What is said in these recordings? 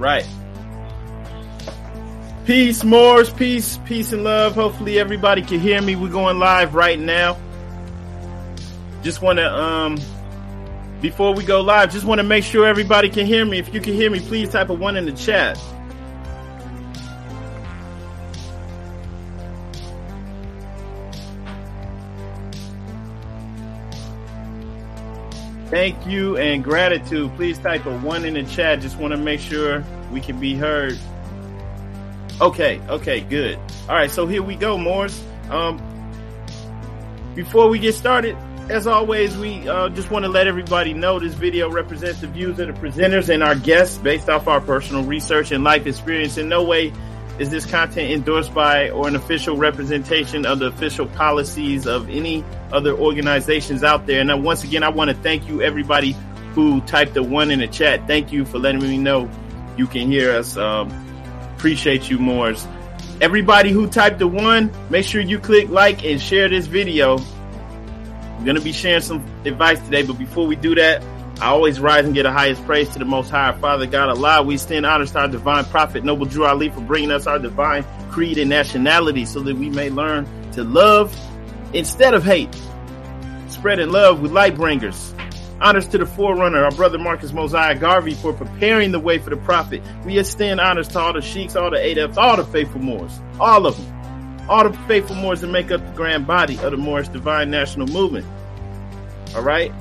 right. Peace, Moors, peace, peace and love. Hopefully everybody can hear me. We're going live right now. Just want to, um, before we go live, just want to make sure everybody can hear me. If you can hear me, please type a one in the chat. Thank you and gratitude. Please type a one in the chat. Just want to make sure we can be heard. Okay, okay, good. All right, so here we go, Moors. Um, before we get started, as always, we uh, just want to let everybody know this video represents the views of the presenters and our guests based off our personal research and life experience. In no way is this content endorsed by or an official representation of the official policies of any other organizations out there? And once again, I want to thank you, everybody who typed the one in the chat. Thank you for letting me know you can hear us. Um, appreciate you, Moors. Everybody who typed the one, make sure you click like and share this video. I'm going to be sharing some advice today, but before we do that, I always rise and get the highest praise to the Most High Father God Allah. We extend honors to our divine prophet, Noble Drew Ali, for bringing us our divine creed and nationality so that we may learn to love instead of hate. Spreading love with light bringers. Honors to the forerunner, our brother Marcus Mosiah Garvey, for preparing the way for the prophet. We extend honors to all the sheiks, all the adepts, all the faithful Moors, all of them. All the faithful Moors that make up the grand body of the Moorish Divine National Movement. All right?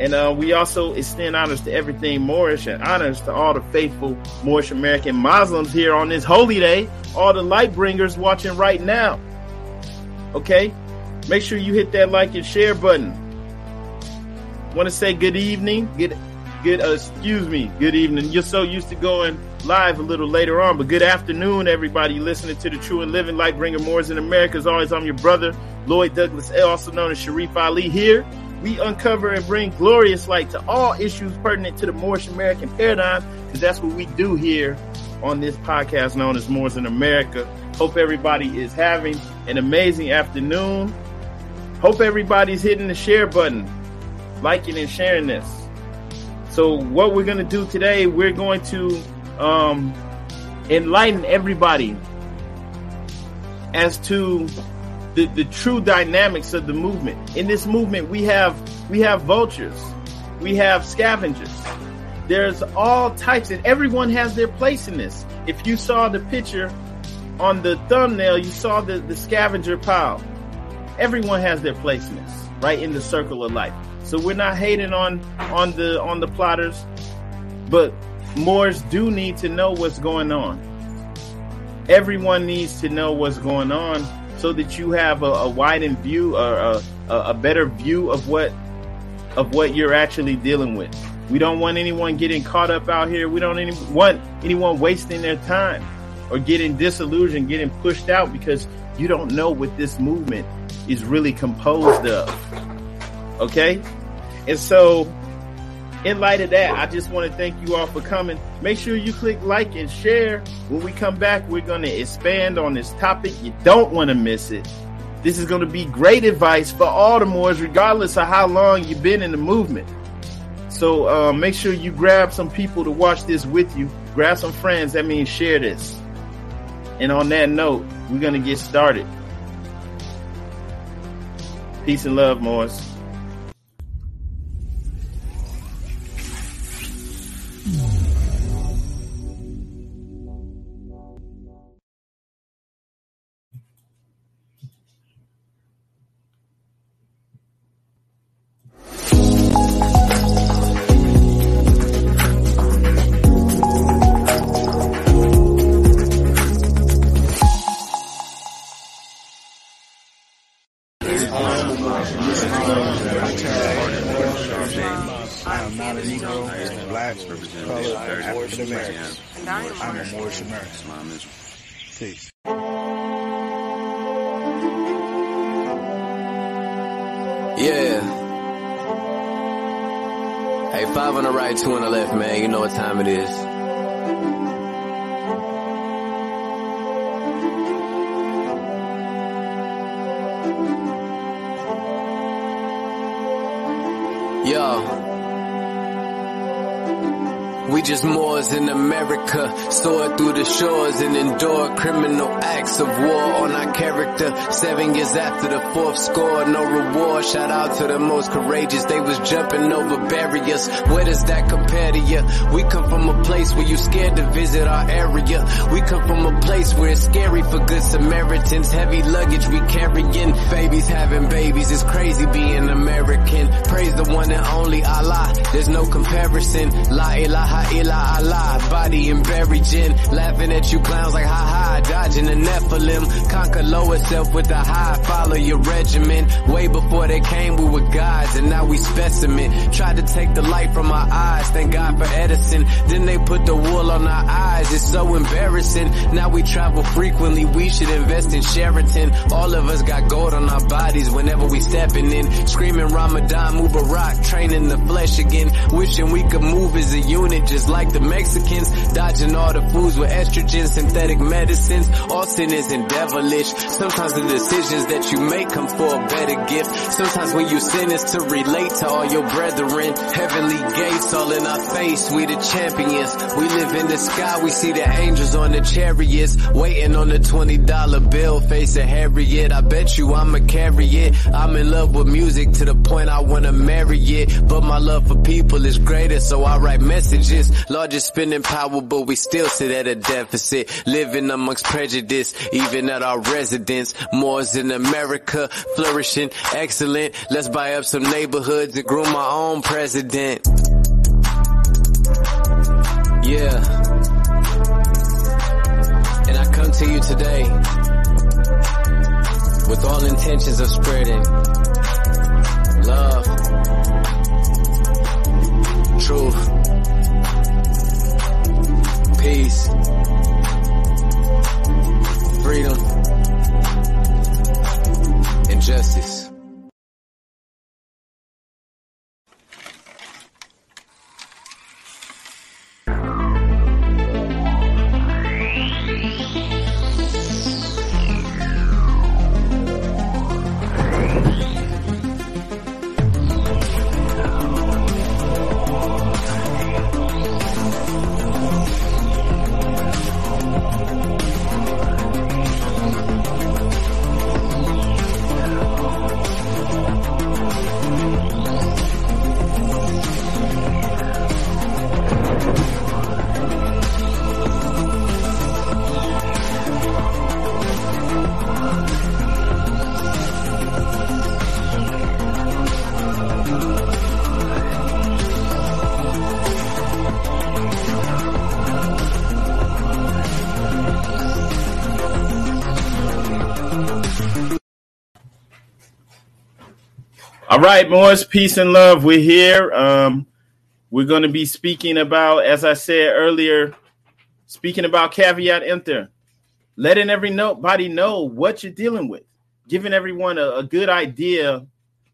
And uh, we also extend honors to everything Moorish and honors to all the faithful Moorish American Muslims here on this holy day, all the light bringers watching right now. Okay? Make sure you hit that like and share button. Want to say good evening? Good, good, uh, excuse me, good evening. You're so used to going live a little later on, but good afternoon, everybody listening to the True and Living Light Bringer Moors in America. As always, I'm your brother, Lloyd Douglas, also known as Sharif Ali here we uncover and bring glorious light to all issues pertinent to the Moorish American paradigm, because that's what we do here on this podcast known as Moors in America. Hope everybody is having an amazing afternoon. Hope everybody's hitting the share button, liking and sharing this. So, what we're going to do today, we're going to um, enlighten everybody as to the, the true dynamics of the movement. In this movement, we have we have vultures, we have scavengers. There's all types, and everyone has their place in this. If you saw the picture on the thumbnail, you saw the, the scavenger pile. Everyone has their place in this, right in the circle of life. So we're not hating on on the on the plotters, but Moors do need to know what's going on. Everyone needs to know what's going on so that you have a, a widened view or a, a better view of what of what you're actually dealing with. We don't want anyone getting caught up out here. We don't any, want anyone wasting their time or getting disillusioned, getting pushed out because you don't know what this movement is really composed of. Okay? And so in light of that, I just want to thank you all for coming. Make sure you click like and share. When we come back, we're going to expand on this topic. You don't want to miss it. This is going to be great advice for all the Moors, regardless of how long you've been in the movement. So uh, make sure you grab some people to watch this with you. Grab some friends. That means share this. And on that note, we're going to get started. Peace and love, Moors. To the most courageous. They was jumping over barriers. Where does that compare to you? We come from a place where you scared to visit our area. We come from a place where it's scary for good Samaritans. Heavy luggage we carrying. Babies having babies. It's crazy being American. Praise the one and only Allah. There's no comparison. La ilaha illa Allah. Body and gin. Laughing at you clowns like ha ha. Dodging the Nephilim. Conquer lower self with the high. Follow your regimen. Way before they came, we were gods and now we specimen. Tried to take the light from our eyes. Thank God for Edison. Then they put the wool on our eyes. It's so embarrassing. Now we travel frequently. We should invest in Sheraton. All of us got gold on our bodies whenever we stepping in. Screaming Ramadan, Mubarak, training the flesh again. Wishing we could move as a unit just like the Mexicans. Dodging all the foods with estrogen, synthetic medicines. All sin isn't devilish. Sometimes the decisions that you make come for a better gift. Sometimes when you sin is to relate to all your brethren. Heavenly gates all in our face. We the champions. We live in the sky. We see the angels on the chariots. Waiting on the $20 bill. Facing Harriet. I bet you I'ma carry it. I'm in love with music to the point I wanna marry it. But my love for people is greater. So I write messages. Largest spending power, but we still sit at a deficit. Living amongst prejudice. Even at our residence. Moors in America. Flourishing. Excellent. Let's buy up some neighborhoods and groom my own president. Yeah. And I come to you today with all intentions of spreading love, truth, peace, freedom, and justice. All right, Moors, peace and love. We're here. Um, we're going to be speaking about, as I said earlier, speaking about caveat emptor, letting everybody know what you're dealing with, giving everyone a, a good idea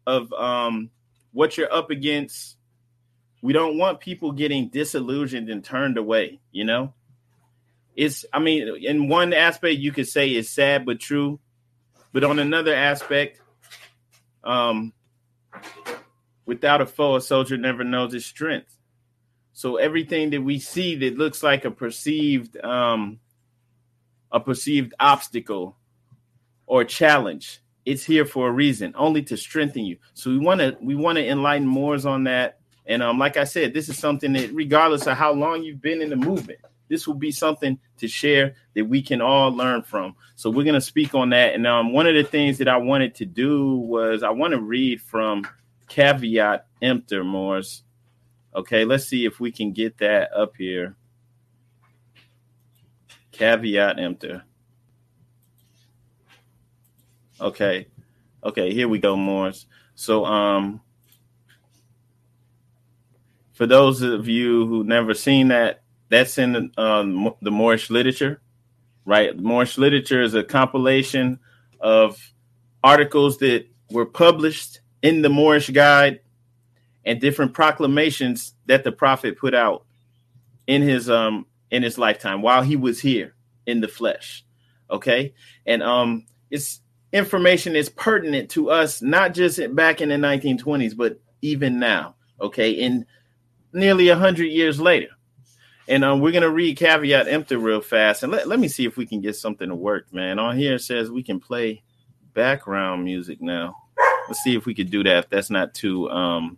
of um, what you're up against. We don't want people getting disillusioned and turned away. You know, it's. I mean, in one aspect, you could say it's sad but true, but on another aspect, um, without a foe, a soldier never knows his strength. So everything that we see that looks like a perceived um, a perceived obstacle or challenge, it's here for a reason, only to strengthen you. So we want to we want to enlighten Moors on that. And um, like I said, this is something that, regardless of how long you've been in the movement, this will be something to share that we can all learn from. So we're going to speak on that. And um, one of the things that I wanted to do was I want to read from Caveat Emptor Moors. Okay, let's see if we can get that up here. Caveat Emptor. Okay. Okay, here we go, Moors. So um for those of you who never seen that, that's in um, the Moorish literature, right? Moorish literature is a compilation of articles that were published in the Moorish Guide and different proclamations that the Prophet put out in his um in his lifetime while he was here in the flesh. Okay, and um, it's information is pertinent to us not just back in the 1920s, but even now. Okay, in nearly a hundred years later. And um, we're gonna read caveat emptor real fast, and let, let me see if we can get something to work, man. On here it says we can play background music now. Let's see if we could do that. If that's not too um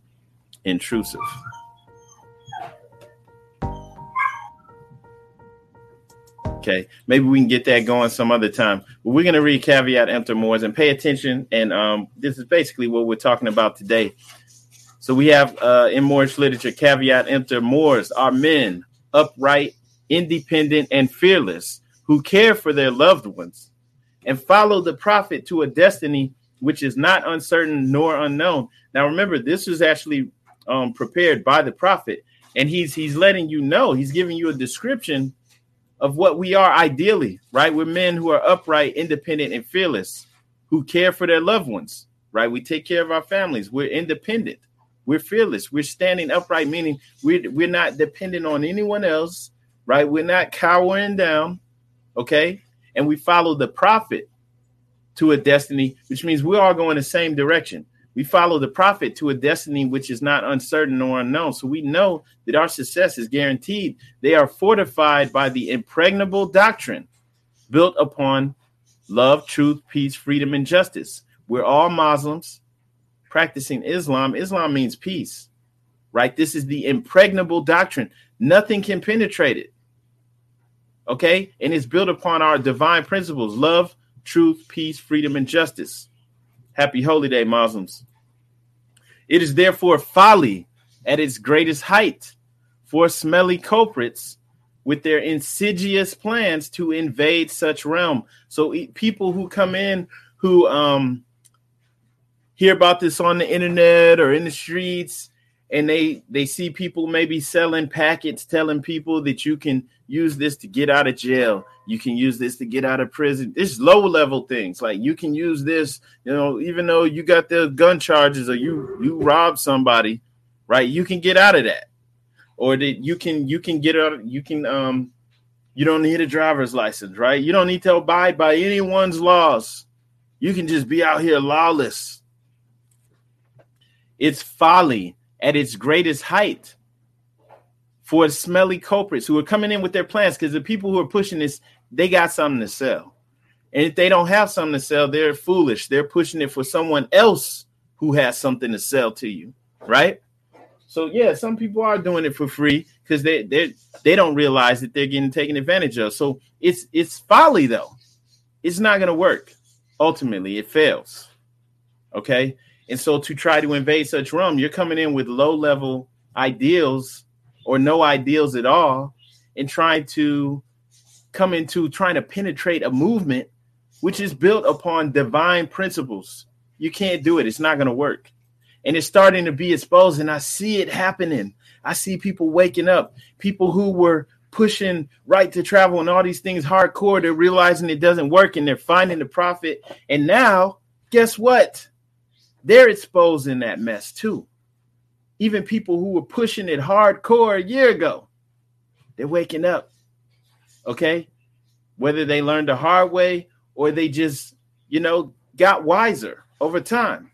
intrusive. Okay, maybe we can get that going some other time. But we're gonna read caveat emptor Moors and pay attention. And um, this is basically what we're talking about today. So we have uh, in Moorish literature, caveat emptor Moors are men upright, independent, and fearless who care for their loved ones and follow the prophet to a destiny which is not uncertain nor unknown. Now remember, this is actually um, prepared by the prophet, and he's he's letting you know, he's giving you a description of what we are ideally, right? We're men who are upright, independent, and fearless, who care for their loved ones, right? We take care of our families. We're independent. We're fearless. We're standing upright, meaning we're, we're not dependent on anyone else, right? We're not cowering down, okay? And we follow the prophet to a destiny, which means we're all going the same direction. We follow the prophet to a destiny which is not uncertain or unknown. So we know that our success is guaranteed. They are fortified by the impregnable doctrine built upon love, truth, peace, freedom, and justice. We're all Muslims practicing Islam. Islam means peace, right? This is the impregnable doctrine. Nothing can penetrate it. Okay? And it's built upon our divine principles love, truth, peace, freedom, and justice. Happy Holy Day, Muslims. It is therefore folly at its greatest height for smelly culprits with their insidious plans to invade such realm. So people who come in who um hear about this on the internet or in the streets and they they see people maybe selling packets telling people that you can use this to get out of jail you can use this to get out of prison. It's low level things like you can use this you know even though you got the gun charges or you you robbed somebody right you can get out of that. Or that you can you can get out you can um you don't need a driver's license right? You don't need to abide by anyone's laws. You can just be out here lawless it's folly at its greatest height for smelly culprits who are coming in with their plans because the people who are pushing this, they got something to sell. And if they don't have something to sell, they're foolish. They're pushing it for someone else who has something to sell to you, right? So yeah, some people are doing it for free because they they they don't realize that they're getting taken advantage of. So it's it's folly though. It's not gonna work. Ultimately, it fails. Okay. And so to try to invade such realm, you're coming in with low level ideals or no ideals at all and trying to come into trying to penetrate a movement which is built upon divine principles. You can't do it. It's not going to work. And it's starting to be exposed and I see it happening. I see people waking up, people who were pushing right to travel and all these things hardcore, they're realizing it doesn't work and they're finding the profit. And now, guess what? They're exposing that mess too. Even people who were pushing it hardcore a year ago, they're waking up. Okay. Whether they learned the hard way or they just, you know, got wiser over time.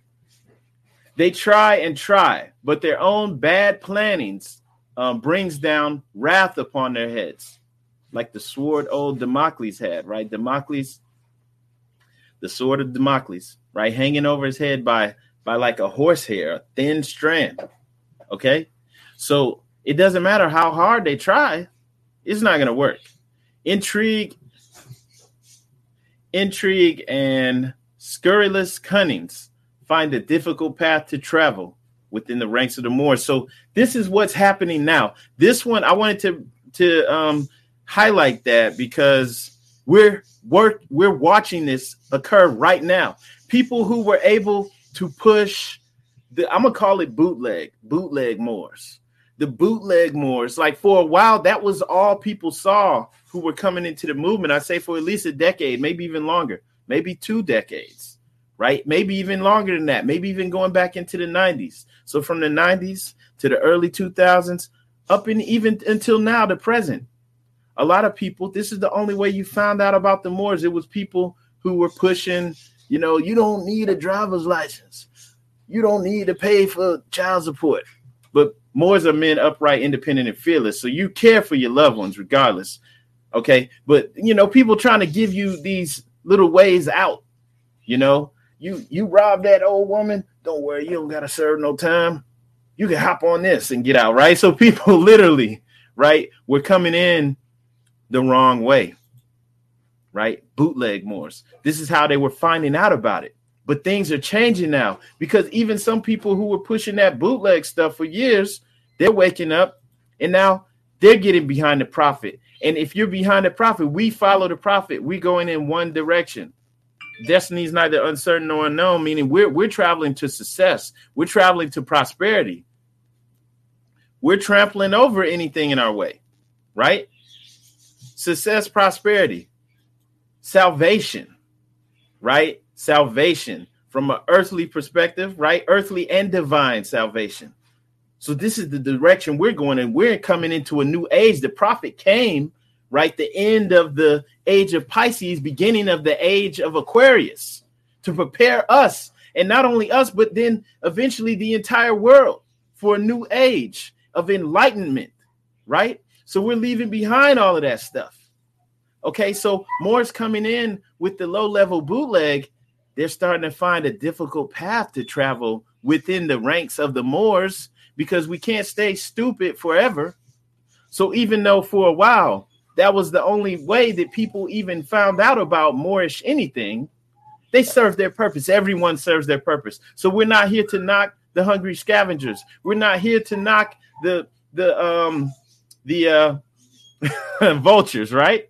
They try and try, but their own bad plannings um, brings down wrath upon their heads, like the sword old Democles had, right? Democles, the sword of Damocles right? Hanging over his head by by like a horsehair, a thin strand. Okay. So it doesn't matter how hard they try, it's not gonna work. Intrigue, intrigue, and scurrilous cunnings find a difficult path to travel within the ranks of the Moors. So this is what's happening now. This one I wanted to to um, highlight that because we're we're we're watching this occur right now people who were able to push the I'm gonna call it bootleg, bootleg Moors. The bootleg Moors, like for a while, that was all people saw who were coming into the movement. I say for at least a decade, maybe even longer, maybe two decades, right? Maybe even longer than that, maybe even going back into the 90s. So from the 90s to the early 2000s, up and even until now, the present. A lot of people, this is the only way you found out about the Moors. It was people who were pushing you know, you don't need a driver's license. You don't need to pay for child support. But Moors are men upright, independent, and fearless. So you care for your loved ones regardless. Okay. But you know, people trying to give you these little ways out. You know, you you rob that old woman, don't worry, you don't gotta serve no time. You can hop on this and get out, right? So people literally, right, we're coming in the wrong way, right? Bootleg Moors. This is how they were finding out about it. But things are changing now because even some people who were pushing that bootleg stuff for years, they're waking up and now they're getting behind the prophet. And if you're behind the prophet, we follow the prophet. We're going in one direction. Destiny is neither uncertain nor unknown, meaning we're we're traveling to success. We're traveling to prosperity. We're trampling over anything in our way, right? Success, prosperity, salvation, right? Salvation from an earthly perspective, right? Earthly and divine salvation. So this is the direction we're going, and we're coming into a new age. The prophet came right? The end of the age of Pisces, beginning of the age of Aquarius to prepare us, and not only us, but then eventually the entire world for a new age of enlightenment, right? So we're leaving behind all of that stuff. Okay, so Moors coming in with the low level bootleg, they're starting to find a difficult path to travel within the ranks of the Moors because we can't stay stupid forever. So even though for a while that was the only way that people even found out about Moorish anything. They serve their purpose. Everyone serves their purpose. So we're not here to knock the hungry scavengers. We're not here to knock the the um the uh vultures, right?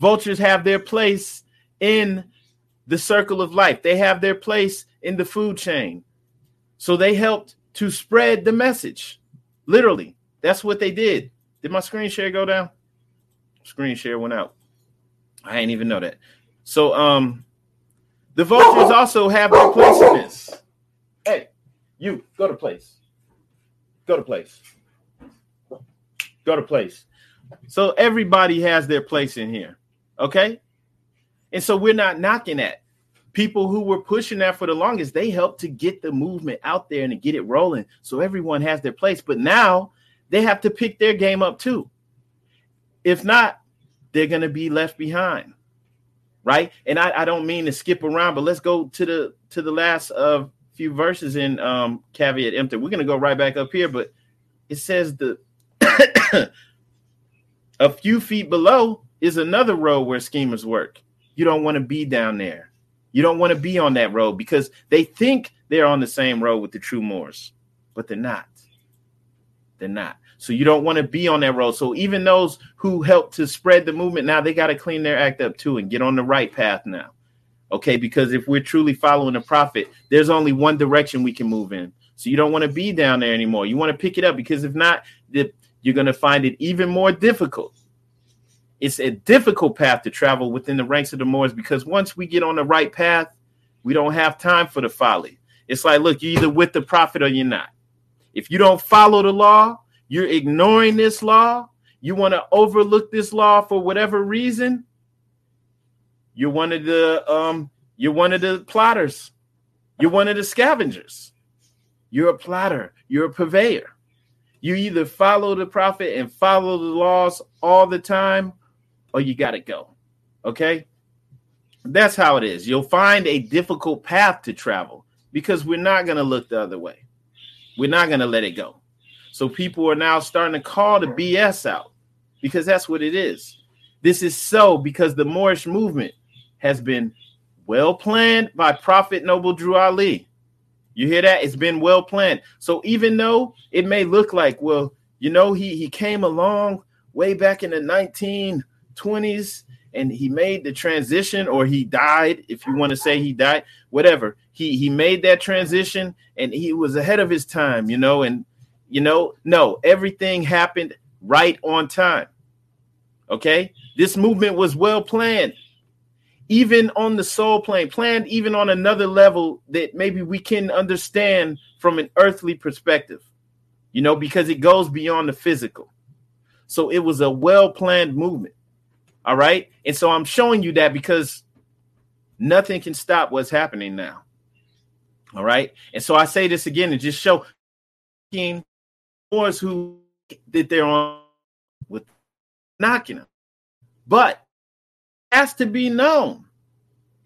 Vultures have their place in the circle of life. They have their place in the food chain. So they helped to spread the message. Literally. That's what they did. Did my screen share go down? screen share went out. I didn't even know that. So um the vultures also have their place in this. Hey, you go to place. Go to place. Go to place. So everybody has their place in here. Okay. And so we're not knocking that. People who were pushing that for the longest, they helped to get the movement out there and to get it rolling. So everyone has their place. But now they have to pick their game up too. If not, they're going to be left behind. Right. And I, I don't mean to skip around, but let's go to the to the last uh, few verses in um, caveat emptor. We're going to go right back up here, but it says the a few feet below is another road where schemers work. You don't want to be down there. You don't want to be on that road because they think they're on the same road with the true Moors, but they're not. They're not. So you don't want to be on that road. So even those who helped to spread the movement now, they got to clean their act up too and get on the right path now. Okay, because if we're truly following the prophet, there's only one direction we can move in. So you don't want to be down there anymore. You want to pick it up because if not, you're going to find it even more difficult. It's a difficult path to travel within the ranks of the Moors because once we get on the right path, we don't have time for the folly. It's like, look, you're either with the prophet or you're not. If you don't follow the law, you're ignoring this law, you want to overlook this law for whatever reason, you're one of the um you're one of the plotters. You're one of the scavengers. You're a plotter, you're a purveyor. You either follow the prophet and follow the laws all the time, or you got to go. Okay? That's how it is. You'll find a difficult path to travel because we're not going to look the other way. We're not going to let it go. So people are now starting to call the BS out because that's what it is. This is so because the Moorish movement has been well planned by Prophet Noble Drew Ali. You hear that? It's been well planned. So even though it may look like, well, you know, he he came along way back in the 1920s and he made the transition or he died, if you want to say he died, whatever. He he made that transition and he was ahead of his time, you know, and you know, no, everything happened right on time. Okay. This movement was well planned, even on the soul plane, planned even on another level that maybe we can understand from an earthly perspective, you know, because it goes beyond the physical. So it was a well planned movement. All right. And so I'm showing you that because nothing can stop what's happening now. All right. And so I say this again to just show Moors who that they're on with knocking them. But has to be known.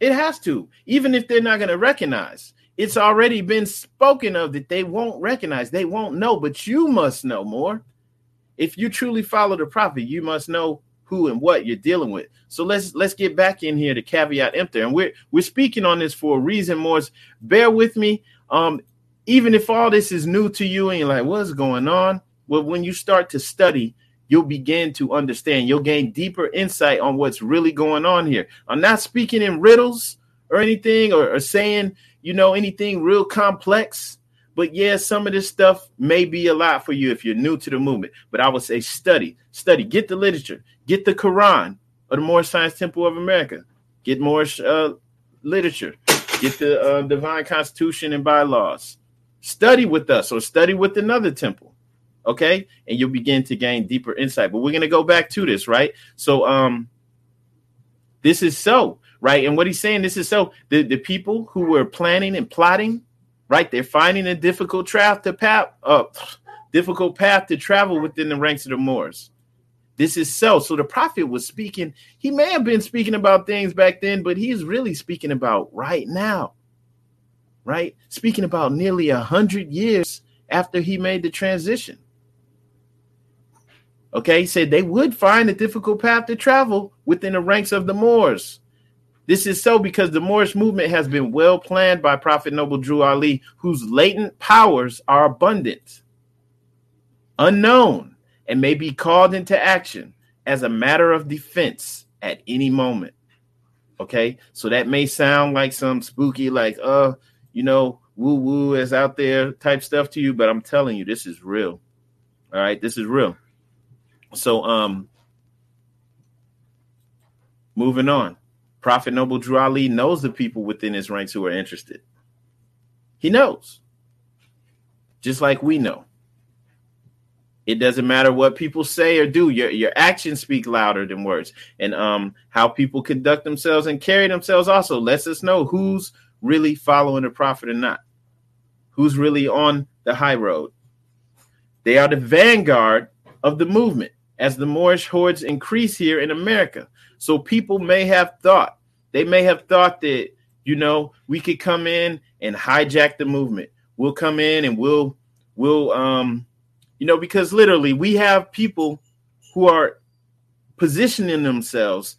It has to, even if they're not going to recognize. It's already been spoken of that they won't recognize, they won't know, but you must know more. If you truly follow the prophet, you must know who and what you're dealing with. So let's let's get back in here to caveat emptor. And we're we're speaking on this for a reason, Moors. Bear with me. Um, even if all this is new to you and you're like, what's going on? Well, when you start to study, you'll begin to understand. You'll gain deeper insight on what's really going on here. I'm not speaking in riddles or anything or, or saying, you know, anything real complex. But yeah, some of this stuff may be a lot for you if you're new to the movement. But I would say study, study, get the literature, get the Quran or the Moorish Science Temple of America, get Moorish uh, literature, get the uh, Divine Constitution and bylaws. Study with us or study with another temple okay? And you'll begin to gain deeper insight. But we're to go back to this right? So um this is so right? And what he's saying this is so. The, the people who were planning and plotting right they're finding a difficult path to path uh, difficult path to travel within the ranks of the moors. This is so so the prophet was speaking he may have been speaking about things back then but he's really speaking about right now. Right? Speaking about nearly a hundred years after he made the transition. Okay, he said they would find a difficult path to travel within the ranks of the Moors. This is so because the Moorish movement has been well planned by Prophet Noble Drew Ali, whose latent powers are abundant, unknown, and may be called into action as a matter of defense at any moment. Okay, so that may sound like some spooky, like, uh, you know, woo woo is out there type stuff to you, but I'm telling you, this is real. All right, this is real. So um moving on. Prophet Noble Drew Ali knows the people within his ranks who are interested. He knows. Just like we know. It doesn't matter what people say or do. Your your actions speak louder than words. And um how people conduct themselves and carry themselves also lets us know who's really following the prophet or not. Who's really on the high road. They are the vanguard of the movement as the Moorish hordes increase here in America. So people may have thought, they may have thought that, you know, we could come in and hijack the movement. We'll come in and we'll, we'll, um, you know, because literally we have people who are positioning themselves.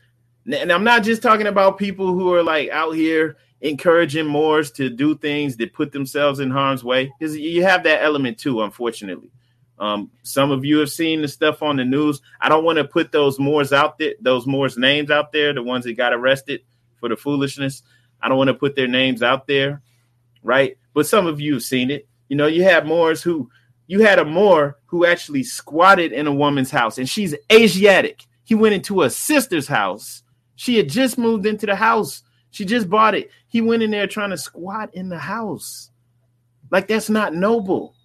And I'm not just talking about people who are like out here encouraging Moors to do things that put themselves in harm's way, because you have that element too, unfortunately. Um, some of you have seen the stuff on the news. I don't want to put those Moors out there, those Moors names out there, the ones that got arrested for the foolishness. I don't want to put their names out there, right? But some of you have seen it. You know, you had Moors who you had a Moor who actually squatted in a woman's house, and she's Asiatic. He went into a sister's house. She had just moved into the house. She just bought it. He went in there trying to squat in the house. Like that's not noble.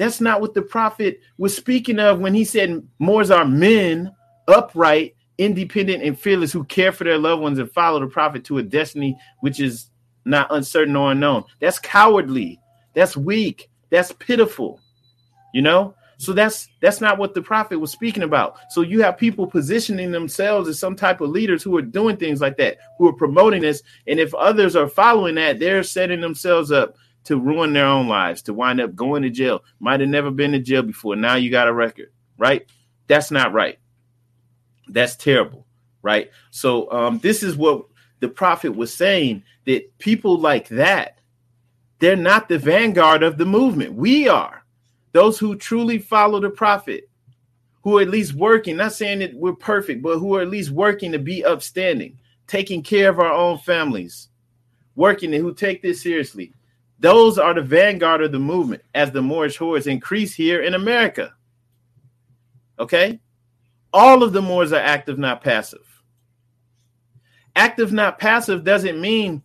That's not what the prophet was speaking of when he said Moors are men, upright, independent, and fearless who care for their loved ones and follow the prophet to a destiny which is not uncertain or unknown. That's cowardly. That's weak. That's pitiful. You know? So that's that's not what the prophet was speaking about. So you have people positioning themselves as some type of leaders who are doing things like that, who are promoting this. And if others are following that, they're setting themselves up to ruin their own lives, to wind up going to jail. Might have never been to jail before. Now you got a record, right? That's not right. That's terrible, right? So um, this is what the prophet was saying that people like that, they're not the vanguard of the movement. We are those who truly follow the prophet, who are at least working, not saying that we're perfect, but who are at least working to be upstanding, taking care of our own families, working and who take this seriously. Those are the vanguard of the movement as the Moorish hordes increase here in America. Okay? All of the Moors are active, not passive. Active, not passive doesn't mean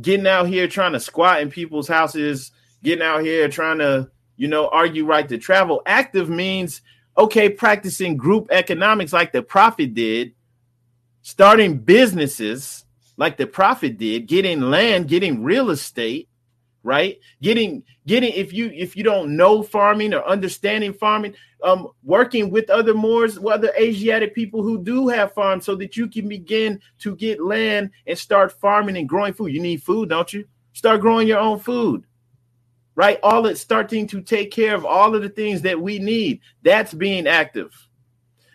getting out here trying to squat in people's houses, getting out here trying to, you know, argue right to travel. Active means, okay, practicing group economics like the prophet did, starting businesses like the prophet did, getting land, getting real estate, right? Getting getting if you if you don't know farming or understanding farming, um, working with other Moors, other Asiatic people who do have farms, so that you can begin to get land and start farming and growing food. You need food, don't you? Start growing your own food, right? All it starting to take care of all of the things that we need. That's being active.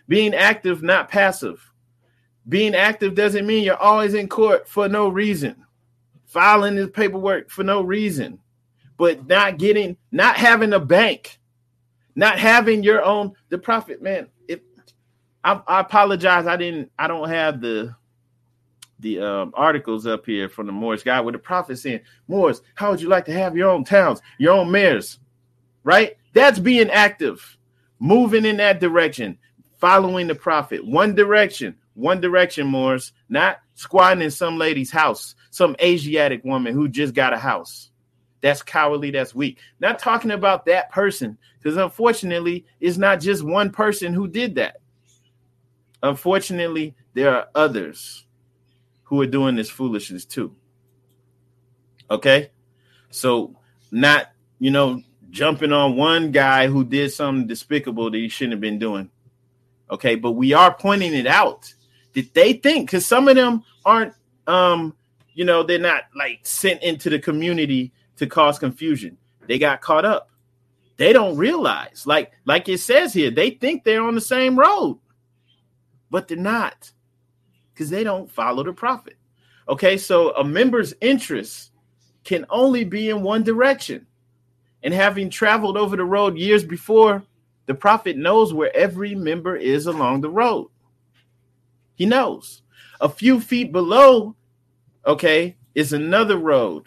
Being active, not passive. Being active doesn't mean you're always in court for no reason filing his paperwork for no reason, but not getting, not having a bank, not having your own. The prophet, man. If I, I apologize, I didn't, I don't have the the um, articles up here from the Moorish Guide with the prophet saying, Moors, how would you like to have your own towns, your own mayors? Right? That's being active, moving in that direction, following the prophet. One direction, one direction, Moors, not squatting in some lady's house, some Asiatic woman who just got a house. That's cowardly, that's weak. Not talking about that person, because unfortunately, it's not just one person who did that. Unfortunately, there are others who are doing this foolishness too. Okay? So, not, you know, jumping on one guy who did something despicable that he shouldn't have been doing. Okay, but we are pointing it out that they think because some of them aren't um you know, they're not like sent into the community to cause confusion. They got caught up. They don't realize, like, like it says here, they think they're on the same road, but they're not because they don't follow the prophet. Okay, so a member's interest can only be in one direction. And having traveled over the road years before, the prophet knows where every member is along the road. He knows. A few feet below okay, is another road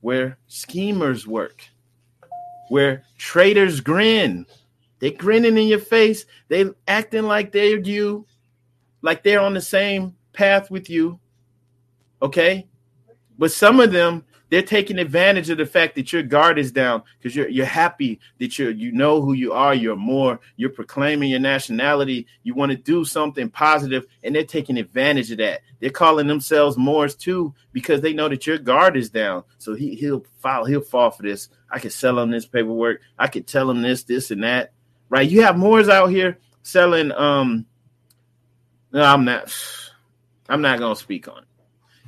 where schemers work, where traitors grin. They grinning in your face. They acting like they're you, like they're on the same path with you. Okay? But some of them they're taking advantage of the fact that your guard is down because you're you're happy that you're you know who you are. You're more. You're proclaiming your nationality. You want to do something positive, and they're taking advantage of that. They're calling themselves Moors too because they know that your guard is down. So he he'll file. He'll fall for this. I could sell him this paperwork. I could tell him this, this, and that. Right? You have Moors out here selling. Um, no, I'm not. I'm not gonna speak on it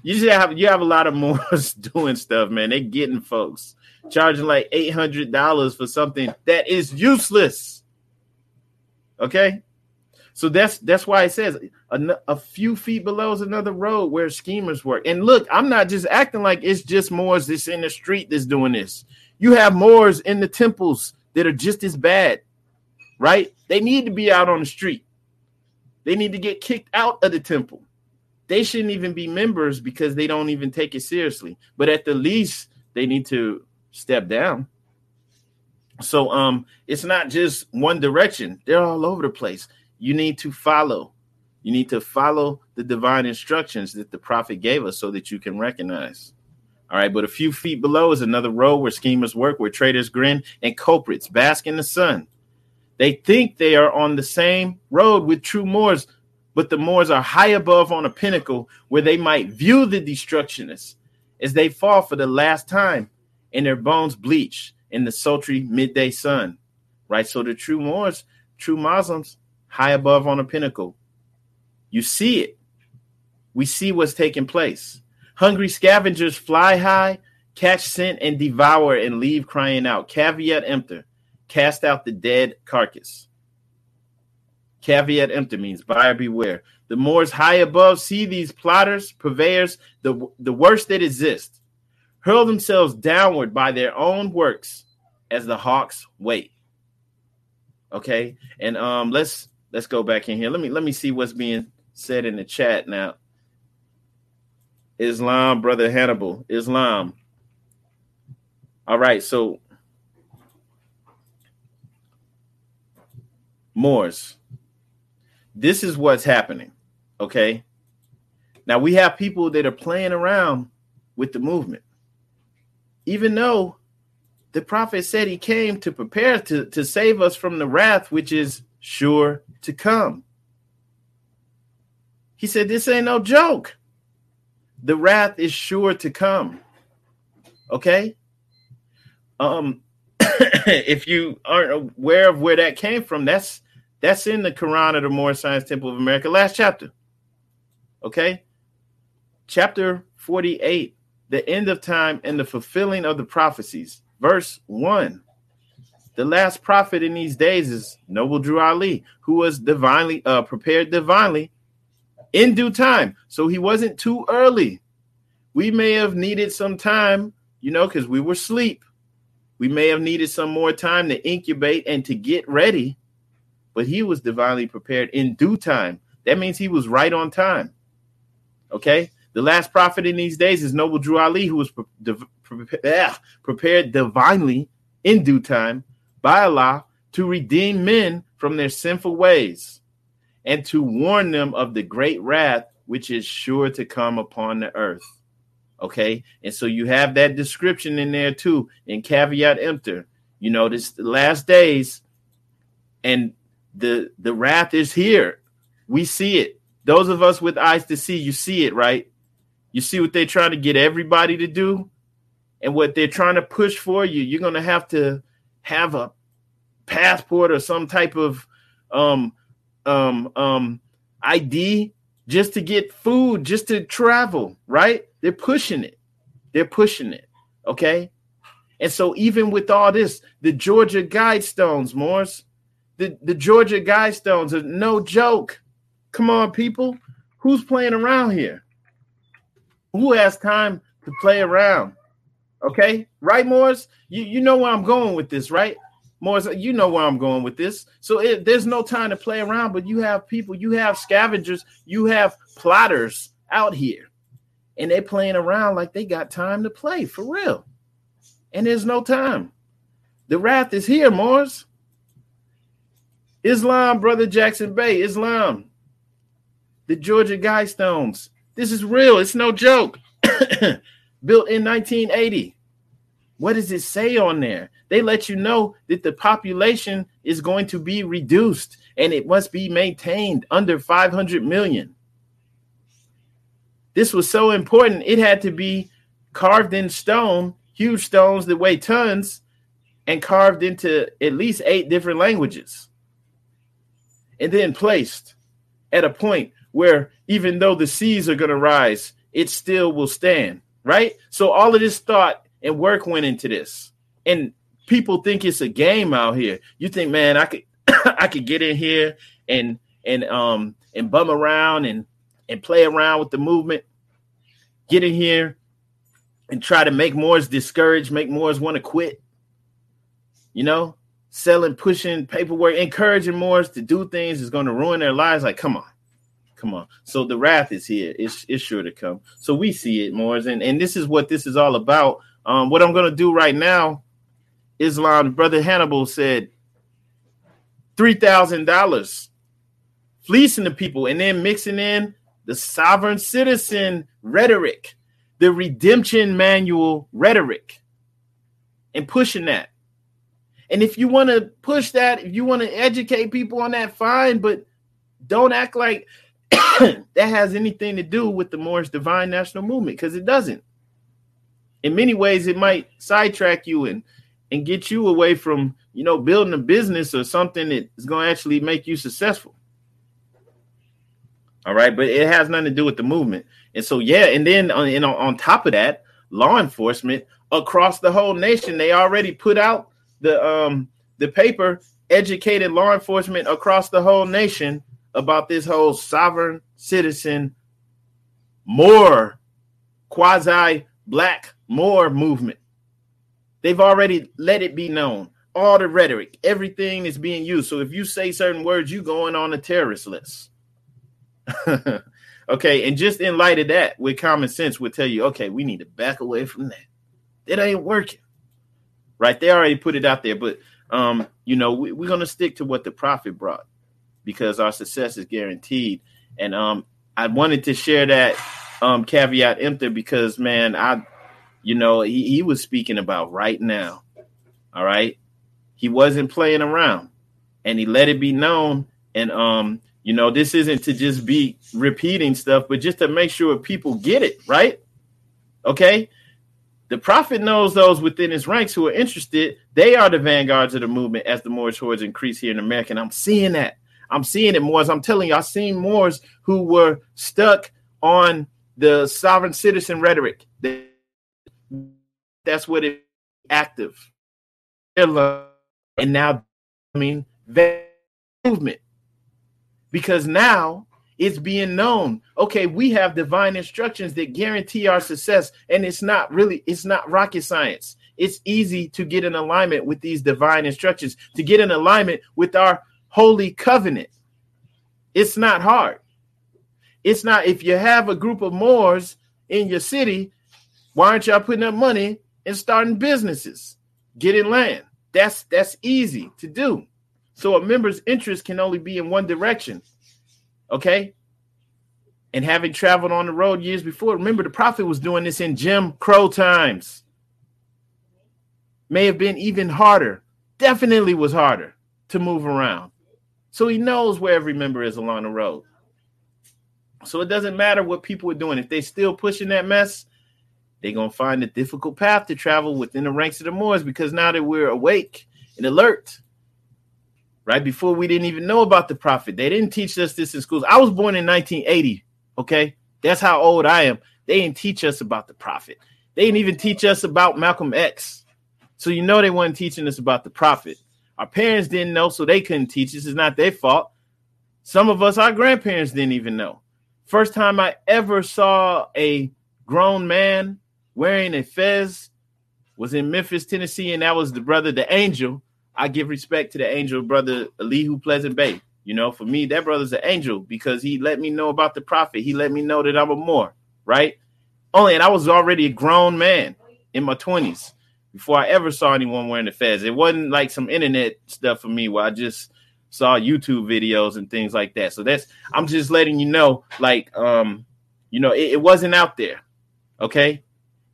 you just have you have a lot of Moors doing stuff, man. They getting folks charging like eight hundred dollars for something that is useless. Okay, so that's that's why it says a, a, few feet below is another road where schemers work. And look, I'm not just acting like it's just Moors that's in the street that's doing this. You have Moors in the temples that are just as bad, right? They need to be out on the street. They need to get kicked out of the temple they shouldn't even be members because they don't even take it seriously. But at the least, they need to step down. So um it's not just one direction. They're all over the place. You need to follow. You need to follow the divine instructions that the prophet gave us so that you can recognize. All right, but a few feet below is another road where schemers work, where traitors grin, and culprits bask in the sun. They think they are on the same road with true Moors, but the Moors are high above on a pinnacle where they might view the destructionists as they fall for the last time and their bones bleach in the sultry midday sun. Right? So the true Moors, true Muslims, high above on a pinnacle. You see it. We see what's taking place. Hungry scavengers fly high, catch scent, and devour and leave crying out. Caveat emptor, cast out the dead carcass. Caveat emptor means buyer beware. The Moors high above see these plotters, purveyors, the, the worst that exist, hurl themselves downward by their own works as the hawks wait. Okay, and um, let's let's go back in here. Let me let me see what's being said in the chat now. Islam, brother Hannibal, Islam. All right, so Moors this is what's happening. Okay. Now we have people that are playing around with the movement. Even though the prophet said he came to prepare to, to save us from the wrath which is sure to come. He said, This ain't no joke. The wrath is sure to come. Okay? Um, if you aren't aware of where that came from, that's that's in the Quran of the Moorish Science Temple of America, last chapter. Okay, chapter forty-eight, the end of time and the fulfilling of the prophecies, verse one. The last prophet in these days is Noble Drew Ali, who was divinely uh, prepared divinely in due time. So he wasn't too early. We may have needed some time, you know, because we were asleep. We may have needed some more time to incubate and to get ready, but he was divinely prepared in due time. That means he was right on time. Okay. The last prophet in these days is Noble Drew Ali, who was pre- pre- prepared divinely in due time by Allah to redeem men from their sinful ways and to warn them of the great wrath which is sure to come upon the earth. Okay. And so you have that description in there too, in caveat emptor. You know, this last days, and the the wrath is here. We see it. Those of us with eyes to see, you see it, right? You see what they're trying to get everybody to do and what they're trying to push for you. You're gonna have to have a passport or some type of um um um ID just to get food, just to travel, right? They're pushing it. They're pushing it. Okay. And so even with all this, the Georgia Guidestones, Moors, the, the Georgia Guidestones are no joke. Come on, people. Who's playing around here? Who has time to play around? Okay, right, Moors? You, you know where I'm going with this, right? Moors, you know where I'm going with this. So it, there's no time to play around, but you have people, you have scavengers, you have plotters out here, and they playing around like they got time to play for real. And there's no time. The wrath is here, Moors. Islam, brother Jackson Bey, Islam. The Georgia Guidestones. This is real. It's no joke. Built in 1980. What does it say on there? They let you know that the population is going to be reduced and it must be maintained under 500 million. This was so important, it had to be carved in stone, huge stones that weigh tons, and carved into at least eight different languages. And then placed at a point where even though the seas are going to rise, it still will stand, right? So all of this thought and work went into this. And people think it's a game out here. You think, man, I could I could get in here and and um and bum around and and play around with the movement, get in here and try to make Moors discouraged, make Moors want to quit. You know, selling, pushing paperwork, encouraging Moors to do things is going to ruin their lives. Like, come on, come on. So the wrath is here. It's, it's sure to come. So we see it, Moors, and and this is what this is all about. Um, what I'm going to do right now Islam, Brother Hannibal said $3,000 fleecing the people and then mixing in the sovereign citizen rhetoric, the redemption manual rhetoric, and pushing that. And if you want to push that, if you want to educate people on that, fine, but don't act like that has anything to do with the Moorish Divine National Movement because it doesn't. In many ways, it might sidetrack you and and get you away from you know building a business or something that is going to actually make you successful. All right? But it has nothing to do with the movement. And so yeah and then on, and on top of that law enforcement across the whole nation they already put out the um the paper educated law enforcement across the whole nation about this whole sovereign citizen Moor quasi black Moor movement They've already let it be known. All the rhetoric, everything is being used. So if you say certain words, you going on a terrorist list. okay, and just in light of that, with common sense, would tell you, okay, we need to back away from that. It ain't working. Right? They already put it out there, but um, you know, we, we're gonna stick to what the prophet brought because our success is guaranteed. And um, I wanted to share that um caveat emptor because man, I you know, he, he was speaking about right now. All right. He wasn't playing around and he let it be known. And, um, you know, this isn't to just be repeating stuff, but just to make sure people get it right. Okay. The prophet knows those within his ranks who are interested. They are the vanguards of the movement as the Moors hordes increase here in America. And I'm seeing that. I'm seeing it more. As I'm telling you, I've seen Moors who were stuck on the sovereign citizen rhetoric. That's what it active. And now, I mean, movement. Because now it's being known. Okay we have divine instructions that guarantee our success and it's not really it's not rocket science. It's easy to get in alignment with these divine instructions to get in alignment with our holy covenant. It's not hard. It's not if you have a group of moors in your city why aren't y'all putting up money and starting businesses? Getting land. That's that's easy to do. So a member's interest can only be in one direction Okay. And having traveled on the road years before, remember the prophet was doing this in Jim Crow times. May have been even harder, definitely was harder to move around. So he knows where every member is along the road. So it doesn't matter what people are doing. If they still pushing that mess, they're gonna find a difficult path to travel within the ranks of the Moors because now that we're awake and alert, right before we didn't even know about the prophet. They didn't teach us this in schools. I was born in 1980. Okay, that's how old I am. They didn't teach us about the prophet. They didn't even teach us about Malcolm X. So you know they weren't teaching us about the prophet. Our parents didn't know, so they couldn't teach us. It's not their fault. Some of us, our grandparents didn't even know. First time I ever saw a grown man wearing a fez was in Memphis, Tennessee, and that was the brother, the angel, I give respect to the angel brother Elihu Pleasant Bey. You know, for me, that brother's an angel because he let me know about the prophet. He let me know that I'm a Moor right? Only, and I was already a grown man in my 20s before I ever saw anyone wearing the fez. It wasn't like some internet stuff for me where I just saw YouTube videos and things like that. So that's I'm just letting you know, like, um, you know, it, it wasn't out there, okay,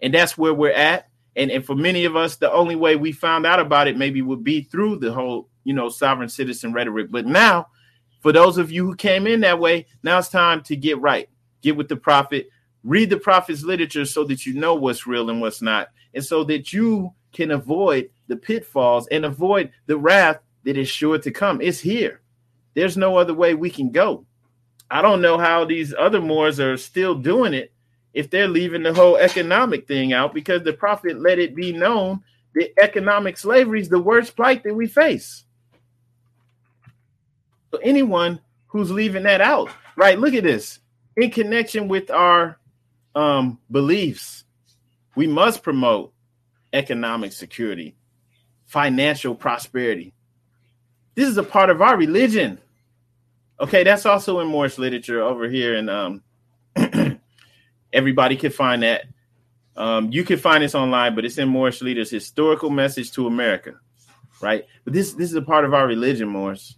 and that's where we're at and and for many of us the only way we found out about it maybe would be through the whole you know sovereign citizen rhetoric. But now for those of you who came in that way now it's time to get right. Get with the prophet. Read the prophet's literature so that you know what's real and what's not. And so that you can avoid the pitfalls and avoid the wrath that is sure to come. It's here. There's no other way we can go. I don't know how these other moors are still doing it if they're leaving the whole economic thing out because the prophet let it be known that economic slavery is the worst plight that we face. So anyone who's leaving that out, right? Look at this. In connection with our um, beliefs, we must promote economic security, financial prosperity. This is a part of our religion. Okay, that's also in Moorish literature over here in um, Everybody can find that. Um, you can find this online, but it's in Moorish Leaders' historical message to America, right? But this this is a part of our religion, Moors.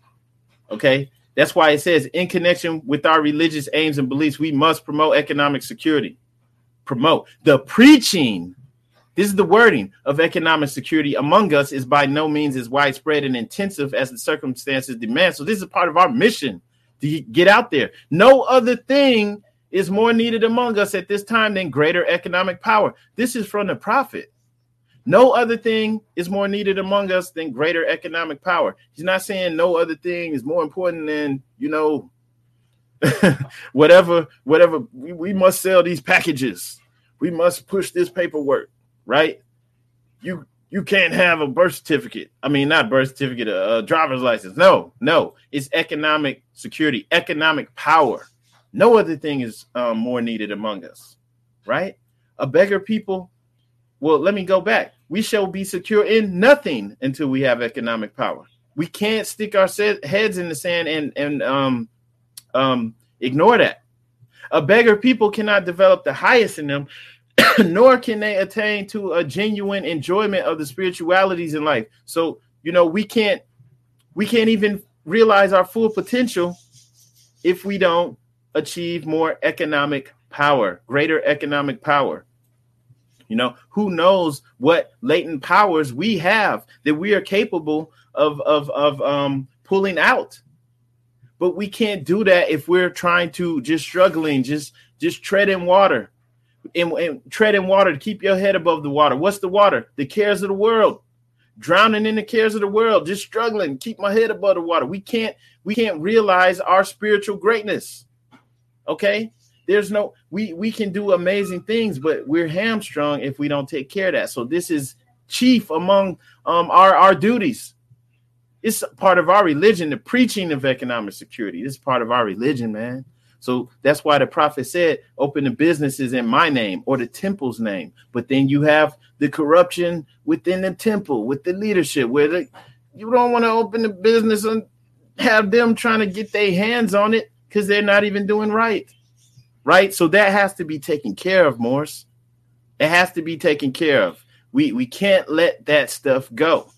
Okay, that's why it says, in connection with our religious aims and beliefs, we must promote economic security. Promote the preaching. This is the wording of economic security among us is by no means as widespread and intensive as the circumstances demand. So this is part of our mission to get out there. No other thing is more needed among us at this time than greater economic power. This is from the prophet. No other thing is more needed among us than greater economic power. He's not saying no other thing is more important than, you know, whatever, whatever. We, we must sell these packages. We must push this paperwork, right? You you can't have a birth certificate. I mean, not birth certificate, a, a driver's license. No, no. It's economic security, economic power no other thing is um, more needed among us, right? A beggar people. Well, let me go back. We shall be secure in nothing until we have economic power. We can't stick our heads in the sand and and um, um, ignore that. A beggar people cannot develop the highest in them, nor can they attain to a genuine enjoyment of the spiritualities in life. So you know we can't we can't even realize our full potential if we don't achieve more economic power, greater economic power. You know, who knows what latent powers we have that we are capable of of of um, pulling out. But we can't do that if we're trying to just struggling, just just tread in water. and, and tread in water to keep your head above the water. What's the water? The cares of the world. Drowning in the cares of the world, just struggling, keep my head above the water. We can't we can't realize our spiritual greatness. Okay? There's no we we can do amazing things, but we're hamstrung if we don't take care of that. So this is chief among um our our duties. It's part of our religion, the preaching of economic security. This is part of our religion, man. So that's why the prophet said, open the businesses in my name or the temple's name. But then you have the corruption within the temple, with the leadership, where the, you don't want to open the business and have them trying to get their hands on it because they're not even doing right. Right. So that has to be taken care of, Moors. It has to be taken care of. We we can't let that stuff go.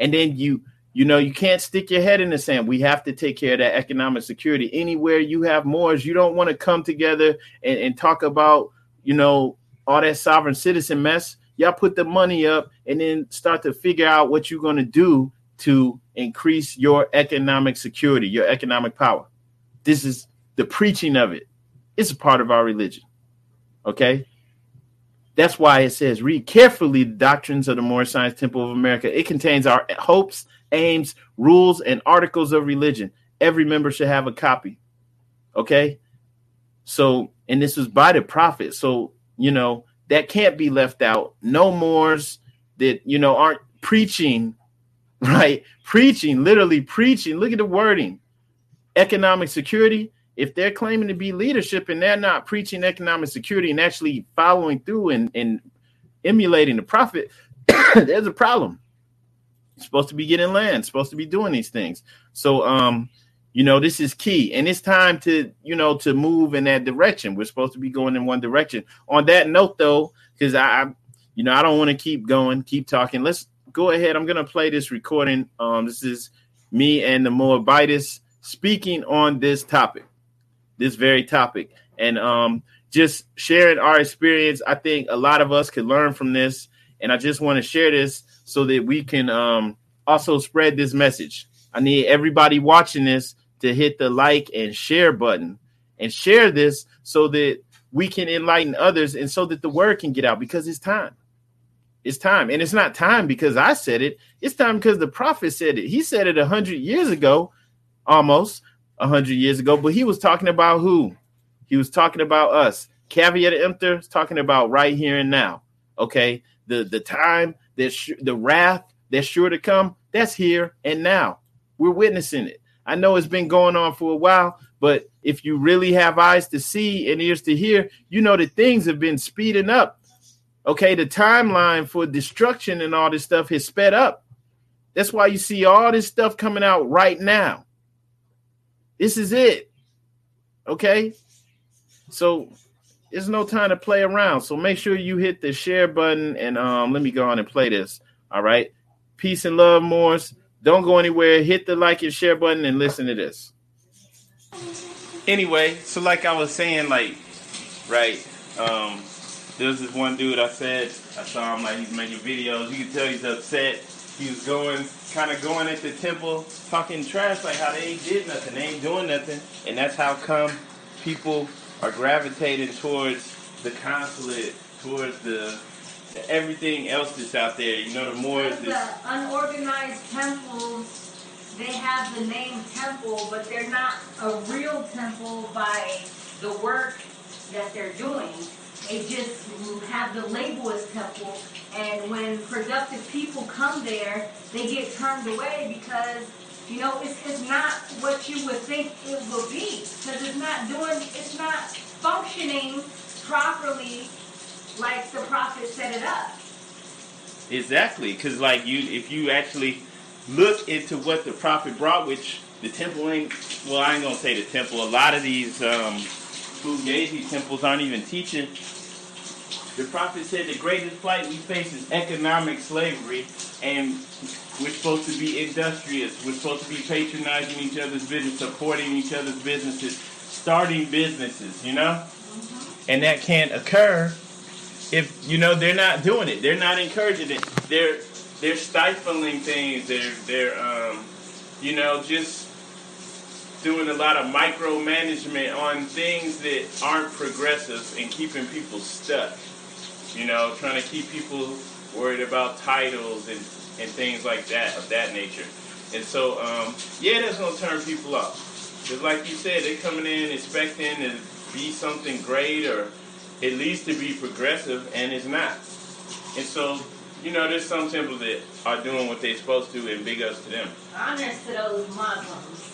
And then you you know, you can't stick your head in the sand. We have to take care of that economic security. Anywhere you have Moors, you don't want to come together and, and talk about, you know, all that sovereign citizen mess. Y'all put the money up and then start to figure out what you're going to do to increase your economic security, your economic power. This is the preaching of it. It's a part of our religion. Okay. That's why it says, read carefully the doctrines of the Moorish Science Temple of America. It contains our hopes aims, rules, and articles of religion. Every member should have a copy. Okay. So, and this was by the prophet. So, you know, that can't be left out. No Moors that, you know, aren't preaching, right? Preaching, literally preaching. Look at the wording economic security. If they're claiming to be leadership and they're not preaching economic security and actually following through and, and emulating the prophet, there's a problem You're supposed to be getting land, supposed to be doing these things. So um, you know, this is key. And it's time to, you know, to move in that direction. We're supposed to be going in one direction. On that note, though, because I, I, you know, I don't want to keep going, keep talking. Let's go ahead. I'm gonna play this recording. Um, this is me and the Moabites speaking on this topic, this very topic. And um just sharing our experience. I think a lot of us could learn from this. And I just want to share this so that we can um, also spread this message. I need everybody watching this to hit the like and share button and share this so that we can enlighten others and so that the word can get out because it's time. It's time. And it's not time because I said it. It's time because the prophet said it. He said it a hundred years ago, almost a hundred years ago, but he was talking about who? He was talking about us. Caveat emptor is talking about right here and now. Okay. The the time sh- the wrath that's sure to come, that's here and now. We're witnessing it. I know it's been going on for a while, but if you really have eyes to see and ears to hear, you know that things have been speeding up. Okay, the timeline for destruction and all this stuff has sped up. That's why you see all this stuff coming out right now. This is it. Okay? So there's no time to play around. So make sure you hit the share button and um, let me go on and play this. All right. Peace and love, Moors. Don't go anywhere. Hit the like and share button and listen to this. Anyway, so like I was saying, like, right, um, there's this one dude I said, I saw him like he's making videos. You can tell he's upset. He was going, kind of going at the temple, talking trash, like how they ain't did nothing, they ain't doing nothing. And that's how come people are gravitating towards the consulate, towards the, the everything else that's out there. You know, the more the unorganized temples. They have the name temple, but they're not a real temple by the work that they're doing. They just have the label as temple, and when productive people come there, they get turned away because you know, it's, it's not what you would think it will be because it's not doing, it's not functioning properly like the prophet set it up. Exactly, because like you, if you actually look into what the prophet brought, which the temple ain't, well, I ain't gonna say the temple. A lot of these um, Fugazi temples aren't even teaching. The prophet said the greatest fight we face is economic slavery, and we're supposed to be industrious. We're supposed to be patronizing each other's business, supporting each other's businesses, starting businesses, you know? Mm-hmm. And that can't occur if, you know, they're not doing it. They're not encouraging it. They're they're stifling things. They're they're um, you know, just doing a lot of micromanagement on things that aren't progressive and keeping people stuck. You know, trying to keep people worried about titles and, and things like that of that nature. And so, um, yeah, that's gonna turn people off. Just like you said, they're coming in expecting to be something great or at least to be progressive, and it's not. And so, you know, there's some temples that are doing what they're supposed to, and big ups to them. Honors to those Muslims.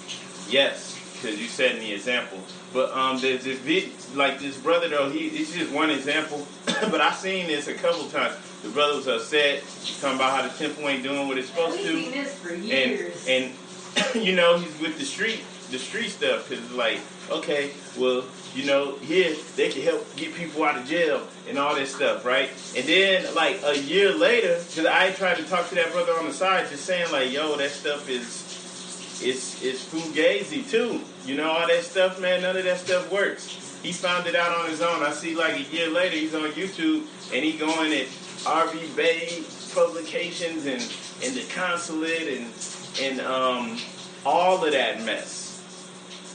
Yes, because you set the example. But um, there's this vid, like this brother though. He it's just one example, but I've seen this a couple times. The brother was upset, talking about how the temple ain't doing what it's supposed We've to, seen this for years. and and you know he's with the street, the street stuff because like, okay, well, you know, here they can help get people out of jail and all this stuff, right? And then like a year later, because I tried to talk to that brother on the side, just saying like, yo, that stuff is it's it's fugazi too. You know all that stuff, man. None of that stuff works. He found it out on his own. I see like a year later, he's on YouTube and he going at RV Bey publications and and the consulate and and um all of that mess.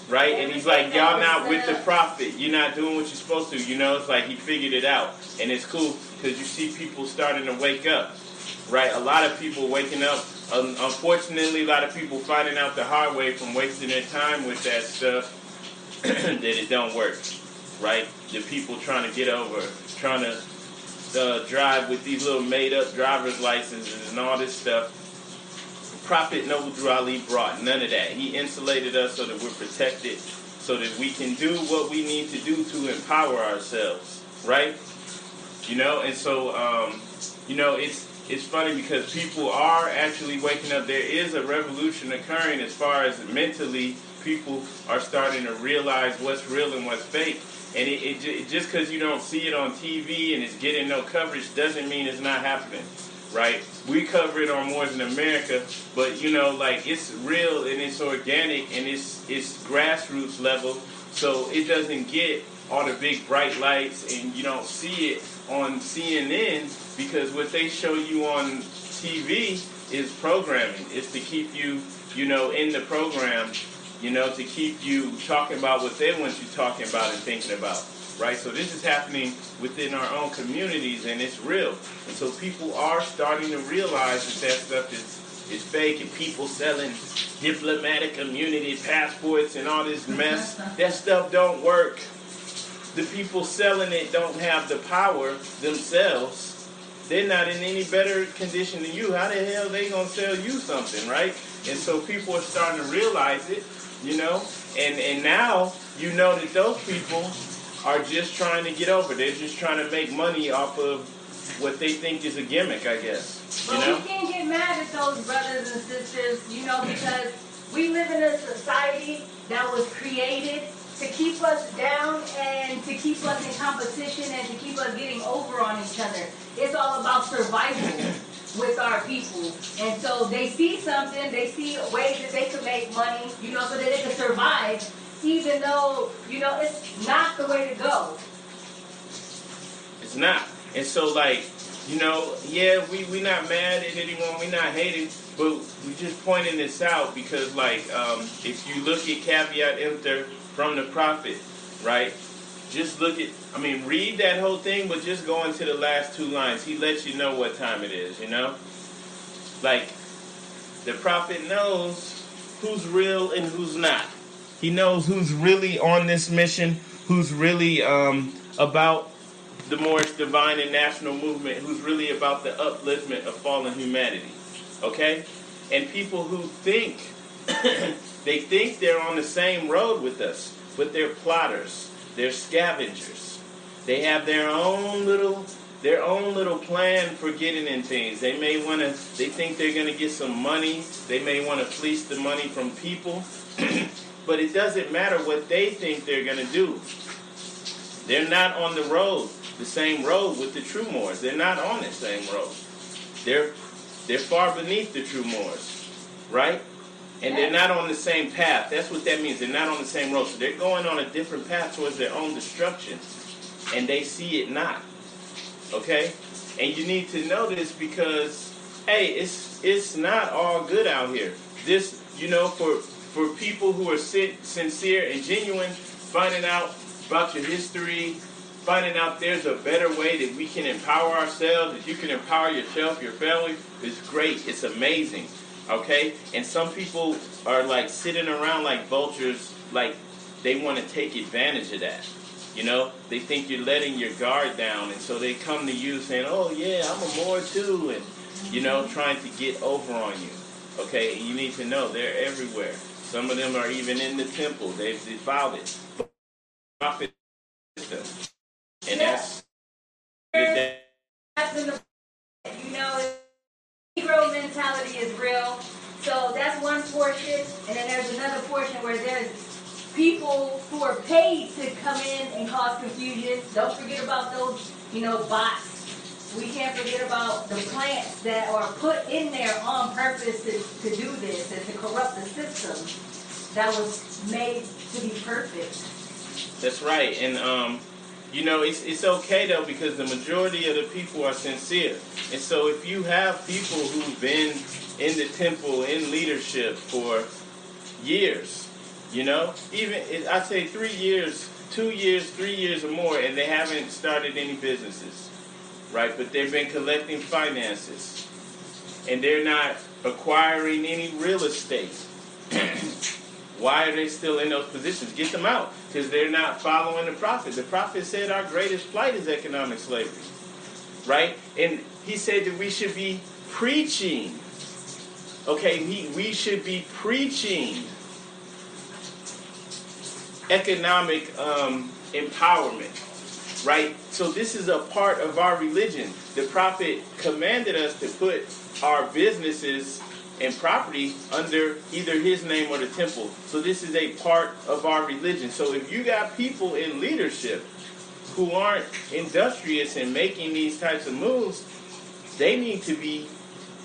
Right? And he's like, Y'all not with the prophet. You're not doing what you're supposed to. You know, it's like he figured it out. And it's cool because you see people starting to wake up. Right? A lot of people waking up. Um, unfortunately, a lot of people finding out the hard way from wasting their time with that stuff that it don't work. Right? The people trying to get over, trying to uh, drive with these little made up driver's licenses and all this stuff. Prophet Noble Ali brought none of that. He insulated us so that we're protected, so that we can do what we need to do to empower ourselves, right? You know, and so um, you know it's it's funny because people are actually waking up. There is a revolution occurring as far as mentally. People are starting to realize what's real and what's fake. And it, it, ju- just because you don't see it on TV and it's getting no coverage doesn't mean it's not happening, right? We cover it on More Than America, but you know, like it's real and it's organic and it's it's grassroots level, so it doesn't get all the big bright lights and you don't see it on CNN because what they show you on TV is programming. It's to keep you, you know, in the program you know, to keep you talking about what they want you talking about and thinking about, right? So this is happening within our own communities, and it's real. And so people are starting to realize that that stuff is is fake, and people selling diplomatic immunity passports and all this mess. that stuff don't work. The people selling it don't have the power themselves. They're not in any better condition than you. How the hell are they gonna sell you something, right? And so people are starting to realize it you know and and now you know that those people are just trying to get over they're just trying to make money off of what they think is a gimmick i guess you But know we can't get mad at those brothers and sisters, you know, because we live in a society that was created to keep us down and to keep us in competition and to keep us getting over on each other. It's all about survival with our people. And so they see something, they see ways that they can make money, you know, so that they can survive, even though, you know, it's not the way to go. it's not and so like you know yeah we we not mad at anyone We're not hating but we're just pointing this out because like um if you look at caveat emptor from the prophet right just look at i mean read that whole thing but just go into the last two lines he lets you know what time it is you know like the prophet knows who's real and who's not he knows who's really on this mission who's really um about the Moorish divine and national movement who's really about the upliftment of fallen humanity. Okay? And people who think they think they're on the same road with us, but they're plotters, they're scavengers. They have their own little their own little plan for getting in things. They may want to they think they're going to get some money. They may want to fleece the money from people. but it doesn't matter what they think they're going to do. They're not on the road, the same road with the true Moors. They're not on the same road. They're they're far beneath the true Moors, right? And they're not on the same path. That's what that means. They're not on the same road. So they're going on a different path towards their own destruction. And they see it not. Okay? And you need to know this because hey, it's it's not all good out here. This, you know, for for people who are sincere and genuine, finding out about your history, finding out there's a better way that we can empower ourselves, that you can empower yourself, your family, is great. It's amazing. Okay? And some people are like sitting around like vultures, like they want to take advantage of that. You know, they think you're letting your guard down, and so they come to you saying, "Oh yeah, I'm a Moor too," and you know, trying to get over on you. Okay, and you need to know they're everywhere. Some of them are even in the temple. They've defiled it. Prophet and that's that's you know Negro mentality is real. So that's one portion, and then there's another portion where there's people who are paid to come in and cause confusion. Don't forget about those, you know, bots. We can't forget about the plants that are put in there on purpose to, to do this and to corrupt the system that was made to be perfect. That's right. And um, you know, it's, it's okay though because the majority of the people are sincere. And so if you have people who've been in the temple in leadership for years, you know, even I say three years, two years, three years or more, and they haven't started any businesses, right? But they've been collecting finances, and they're not acquiring any real estate. Why are they still in those positions? Get them out because they're not following the prophet. The prophet said our greatest plight is economic slavery, right? And he said that we should be preaching. Okay, he, we should be preaching economic um, empowerment, right? So this is a part of our religion. The prophet commanded us to put our businesses and property under either his name or the temple. So this is a part of our religion. So if you got people in leadership who aren't industrious in making these types of moves, they need to be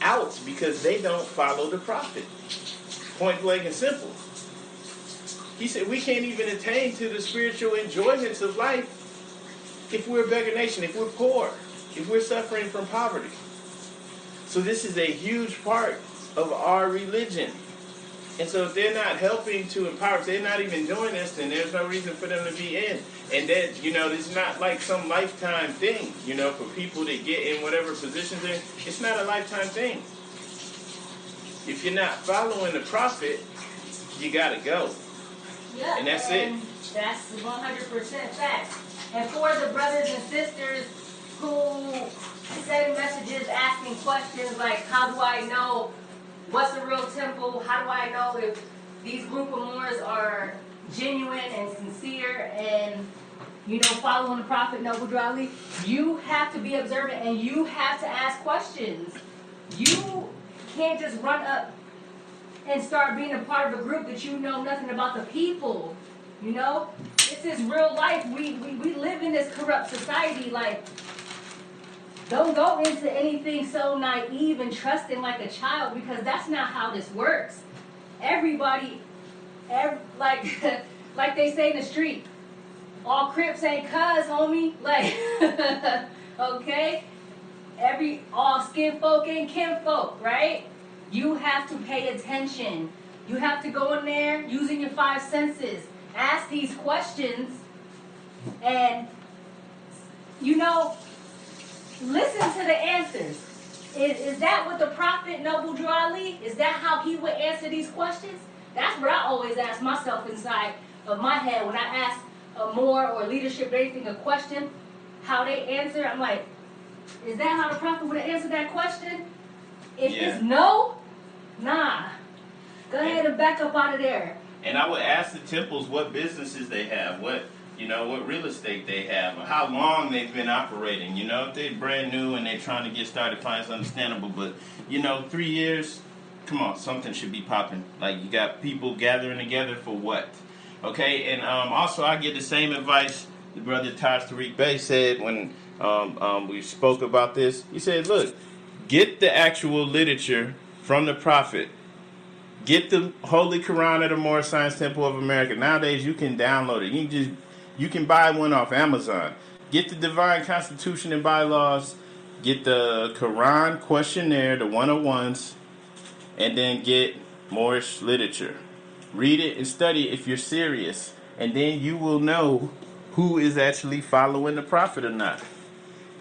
out because they don't follow the prophet. Point blank and simple. He said we can't even attain to the spiritual enjoyments of life if we're a beggar nation, if we're poor, if we're suffering from poverty. So this is a huge part of our religion. And so if they're not helping to empower, if they're not even doing this, then there's no reason for them to be in. And that, you know, it's not like some lifetime thing, you know, for people to get in whatever position they're It's not a lifetime thing. If you're not following the prophet, you got to go. Yeah, and that's and it. That's 100% fact. And for the brothers and sisters who send messages asking questions like, how do I know what's a real temple? How do I know if these group of Moors are genuine and sincere and you know following the Prophet Noble Drew Ali? You have to be observant and you have to ask questions. You can't just run up and start being a part of a group that you know nothing about the people. You know? This is real life. We, we, we live in this corrupt society. Like, don't go into anything so naive and trusting like a child because that's not how this works. Everybody, every, like, like they say in the street, all Crips ain't cuz, homie. Like, okay? Every, all skin folk ain't kin folk, right? You have to pay attention. You have to go in there using your five senses. Ask these questions and, you know, listen to the answers. Is, is that what the prophet Noble Drew Ali, is that how he would answer these questions? That's what I always ask myself inside of my head when I ask a Moor or leadership or anything a question, how they answer. I'm like, is that how the prophet would answer that question? If yeah. it's no, nah. Go ahead and back up out of there. And I would ask the temples what businesses they have, what you know, what real estate they have, or how long they've been operating. You know, if they're brand new and they're trying to get started, fine, it's understandable. But, you know, three years, come on, something should be popping. Like, you got people gathering together for what? Okay, and um, also I get the same advice the brother Taj Tariq Bey said when um, um, we spoke about this. He said, look, get the actual literature from the prophet. Get the Holy Quran at the Moorish Science Temple of America. Nowadays, you can download it. You can just you can buy one off Amazon. Get the Divine Constitution and Bylaws, get the Quran questionnaire, the 101s, and then get Moorish literature. Read it and study if you're serious, and then you will know who is actually following the prophet or not.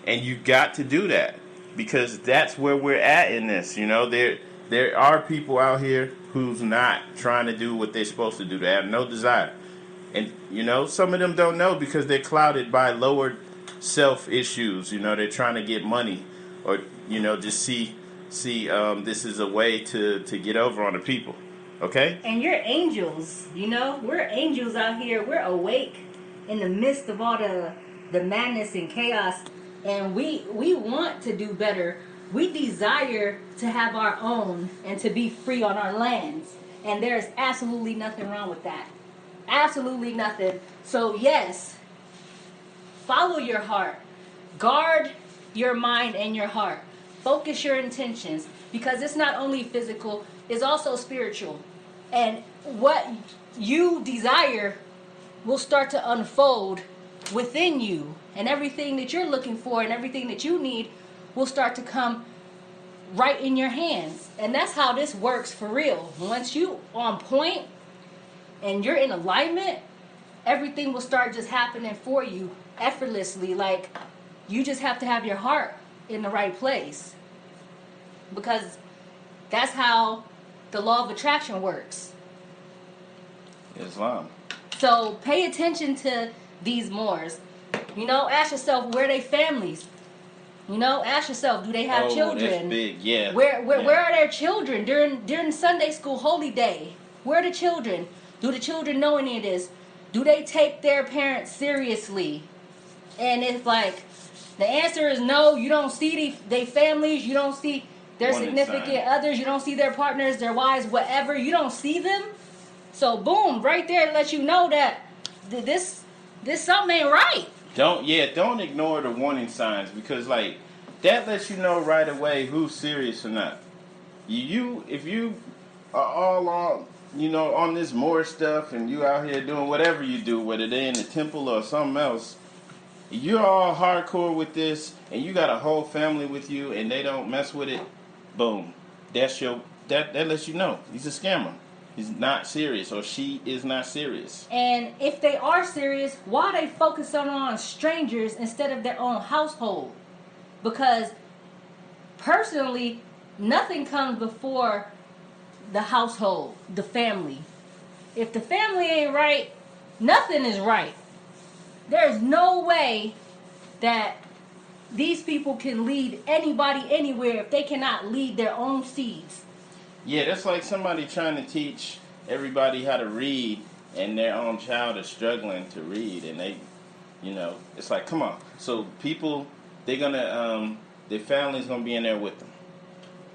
And you've got to do that because that's where we're at in this. You know, there there are people out here who's not trying to do what they're supposed to do. They have no desire. And you know, some of them don't know because they're clouded by lower self issues. You know, they're trying to get money or you know, just see see um, this is a way to to get over on the people. Okay? And you're angels, you know? We're angels out here. We're awake in the midst of all the the madness and chaos and we we want to do better. We desire to have our own and to be free on our lands. And there's absolutely nothing wrong with that. Absolutely nothing. So yes, follow your heart. Guard your mind and your heart. Focus your intentions because it's not only physical, it's also spiritual. And what you desire will start to unfold within you and everything that you're looking for and everything that you need will start to come right in your hands and that's how this works for real once you on point and you're in alignment everything will start just happening for you effortlessly like you just have to have your heart in the right place because that's how the law of attraction works Islam. so pay attention to these Moors. You know, ask yourself where they families. You know, ask yourself, do they have oh, children? That's big, yeah. Where where, yeah. where are their children during during Sunday school holy day? Where are the children? Do the children know any of this? Do they take their parents seriously? And it's like the answer is no. You don't see the they families. You don't see their Warning significant sign. others. You don't see their partners, their wives, whatever. You don't see them. So boom, right there, it let you know that th- this this something ain't right. Don't yeah, don't ignore the warning signs because like that lets you know right away who's serious or not. You if you are all on you know on this Moor stuff and you out here doing whatever you do, whether they're in the temple or something else, you're all hardcore with this and you got a whole family with you and they don't mess with it, boom. That's your that that lets you know he's a scammer. He's not serious or she is not serious. And if they are serious, why they focus on on strangers instead of their own household? Because personally, nothing comes before the household, the family. If the family ain't right, nothing is right. There's no way that these people can lead anybody anywhere if they cannot lead their own seeds. Yeah, that's like somebody trying to teach everybody how to read, and their own child is struggling to read, and they, you know, it's like, come on. So people, they're gonna, um, their family's gonna be in there with them.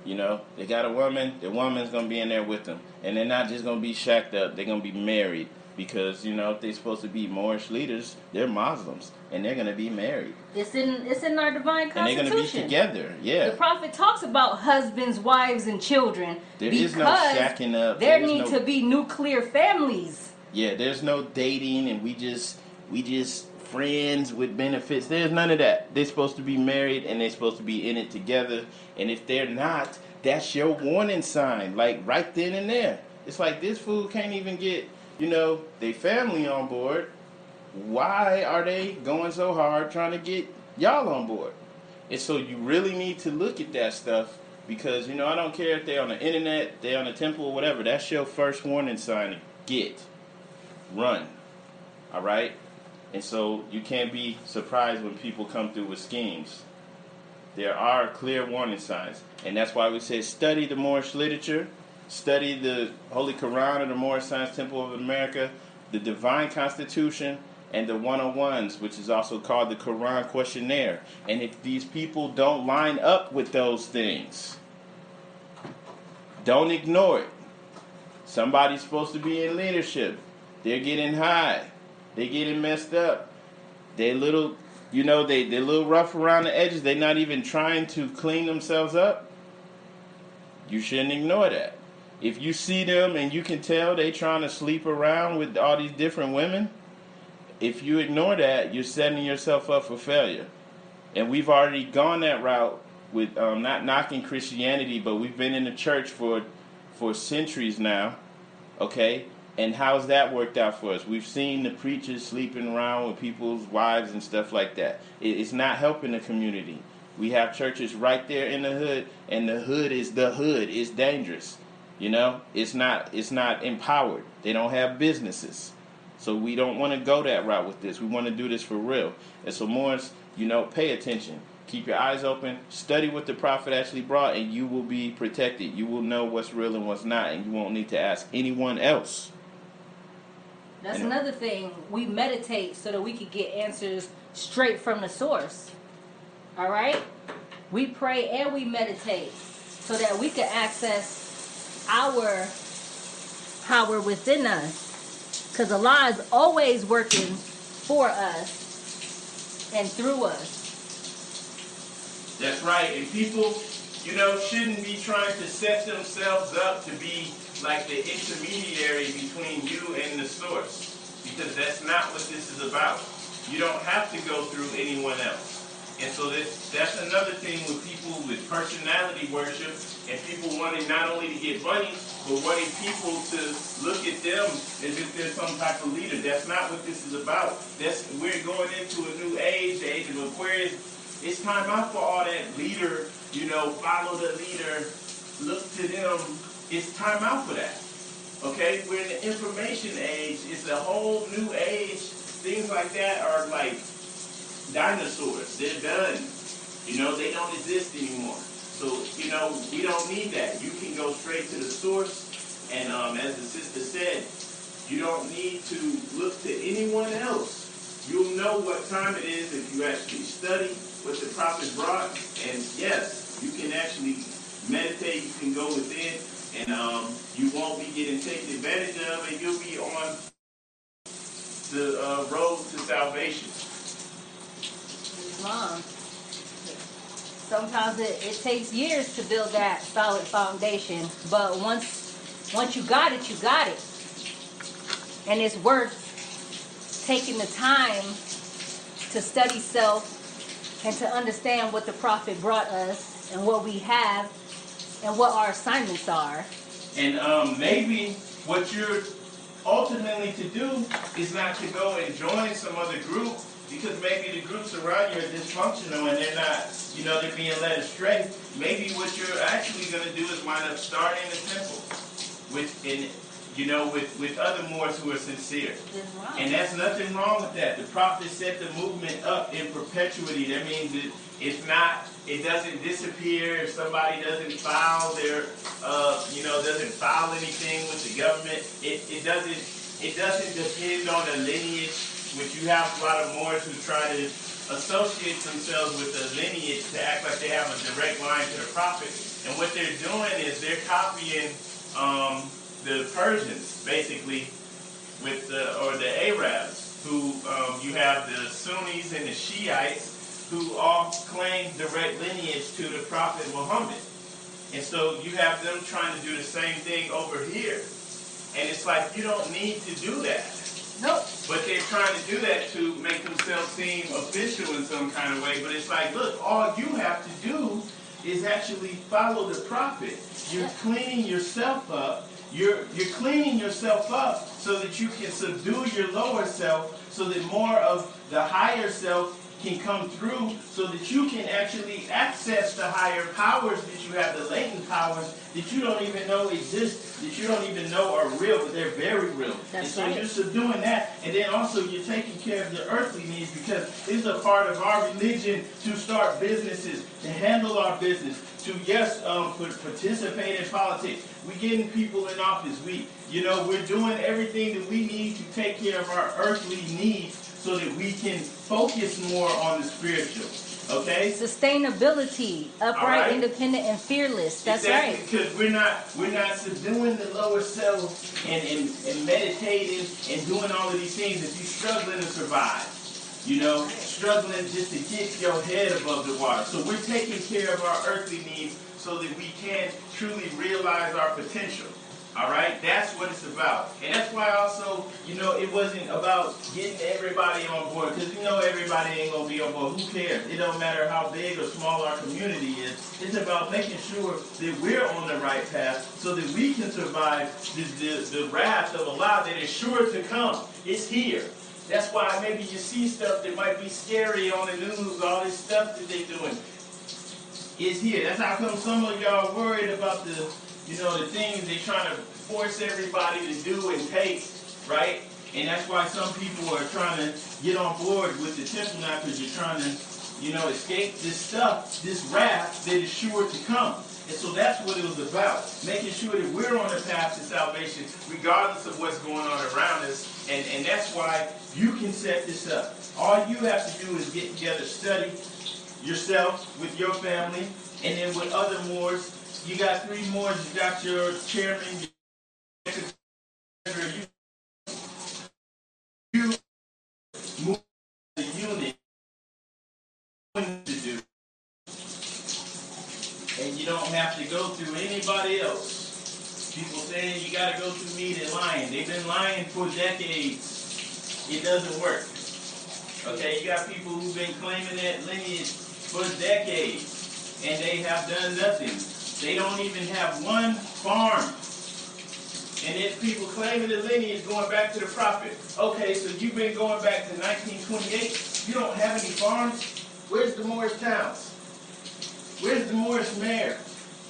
You know, they got a woman, the woman's gonna be in there with them, and they're not just gonna be shacked up. They're gonna be married because you know if they're supposed to be Moorish leaders, they're Muslims, and they're gonna be married, It's in it's in our divine and they're gonna be together. Yeah. The prophet talks about husbands, wives, and children There is no shacking up. there There need no- to be nuclear families. Yeah, there's no dating and we just we just friends with benefits. There's none of that. They're supposed to be married and they're supposed to be in it together. And if they're not, that's your warning sign. Like right then and there. It's like this fool can't even get, you know, their family on board. Why are they going so hard trying to get y'all on board? And so you really need to look at that stuff because you know I don't care if they're on the internet, they're on the temple or whatever. That's your first warning sign get run. All right? And so you can't be surprised when people come through with schemes. There are clear warning signs. And that's why we say study the Moorish literature, study the Holy Quran of the Moorish Science Temple of America, the Divine Constitution, and the 101s, which is also called the Quran Questionnaire. And if these people don't line up with those things, don't ignore it. Somebody's supposed to be in leadership. They're getting high. They're getting messed up. They're little, you know, they, they're a little rough around the edges. They're not even trying to clean themselves up. You shouldn't ignore that. If you see them and you can tell they trying to sleep around with all these different women, if you ignore that, you're setting yourself up for failure. And we've already gone that route with um, not knocking Christianity, but we've been in the church for for centuries now. Okay, And how's that worked out for us? We've seen the preachers sleeping around with people's wives and stuff like that. It's not helping the community. We have churches right there in the hood, and the hood is the hood. It's dangerous. You know, it's not it's not empowered. They don't have businesses. So we don't want to go that route with this. We want to do this for real. And so Moors, you know, pay attention. Keep your eyes open. Study what the prophet actually brought, and you will be protected. You will know what's real and what's not, and you won't need to ask anyone else. That's another thing. We meditate so that we could get answers straight from the source. All right? We pray and we meditate so that we can access our power within us. Because Allah is always working for us and through us. That's right. And people, you know, shouldn't be trying to set themselves up to be like the intermediary between you and the source. Because that's not what this is about. You don't have to go through anyone else. And so this, that's another thing with people with personality worship and people wanting not only to get money, but wanting people to look at them as if they're some type of leader. That's not what this is about. That's we're going into a new age, the age of Aquarius. It's time out for all that leader, you know, follow the leader, look to them. It's time out for that. Okay? We're in the information age. It's a whole new age. Things like that are like dinosaurs. They're done. You know, they don't exist anymore. So, you know, we don't need that. You can go straight to the source. And um, as the sister said, you don't need to look to anyone else. You'll know what time it is if you actually study what the prophet brought. And yes, you can actually meditate. You can go within. And um, you won't be getting taken advantage of. And you'll be on the uh, road to salvation. Sometimes it, it takes years to build that solid foundation, but once once you got it, you got it. And it's worth taking the time to study self and to understand what the prophet brought us and what we have and what our assignments are. And um, maybe what you're ultimately to do is not to go and join some other group because maybe the groups around you are dysfunctional and they're not, you know, they're being led astray. Maybe what you're actually going to do is wind up starting a temple with, in, you know, with, with other Moors who are sincere. And that's nothing wrong with that. The prophet set the movement up in perpetuity. That means that it's not, it doesn't disappear if somebody doesn't file their, uh, you know, doesn't file anything with the government. It, it doesn't, it doesn't depend on the lineage which you have a lot of Moors who try to associate themselves with the lineage to act like they have a direct line to the prophet. And what they're doing is they're copying um, the Persians, basically, with the or the Arabs, who um, you have the Sunnis and the Shiites, who all claim direct lineage to the prophet Muhammad. And so you have them trying to do the same thing over here. And it's like you don't need to do that. Nope. But they're trying to do that to make themselves seem official in some kind of way. But it's like, look, all you have to do is actually follow the prophet. You're cleaning yourself up. You're, you're cleaning yourself up so that you can subdue your lower self so that more of the higher self can come through so that you can actually access the higher powers that you have, the latent powers that you don't even know exist, that you don't even know are real, but they're very real. That's and so right. you're subduing that, and then also you're taking care of your earthly needs because it's a part of our religion to start businesses, to handle our business, to yes, um, participate in politics. We getting people in office. We, you know, we're doing everything that we need to take care of our earthly needs so that we can focus more on the spiritual. Okay? Sustainability, upright, right. independent, and fearless. That's exactly, right. Because we're not we're not subduing the lower self and, and, and meditating and doing all of these things if you're struggling to survive. You know, struggling just to get your head above the water. So we're taking care of our earthly needs so that we can truly realize our potential. All right, that's what it's about, and that's why also, you know, it wasn't about getting everybody on board because you know everybody ain't gonna be on board. Who cares? It don't matter how big or small our community is. It's about making sure that we're on the right path so that we can survive the, the, the wrath of Allah that is sure to come. It's here. That's why maybe you see stuff that might be scary on the news, all this stuff that they're doing. It's here. That's how come some of y'all worried about the you know, the things they're trying to force everybody to do and take, right? And that's why some people are trying to get on board with the temple now because you're trying to, you know, escape this stuff, this wrath that is sure to come. And so that's what it was about, making sure that we're on the path to salvation regardless of what's going on around us. And, and that's why you can set this up. All you have to do is get together, study yourself with your family, and then with other Moors you got three more. You got your chairman. You, you move the unit to do, and you don't have to go through anybody else. People saying you got to go through me and lying. They've been lying for decades. It doesn't work. Okay, you got people who've been claiming that lineage for decades, and they have done nothing. They don't even have one farm. And there's people claiming the lineage going back to the prophet. Okay, so you've been going back to 1928. You don't have any farms. Where's the Moorish towns? Where's the Moorish mayor?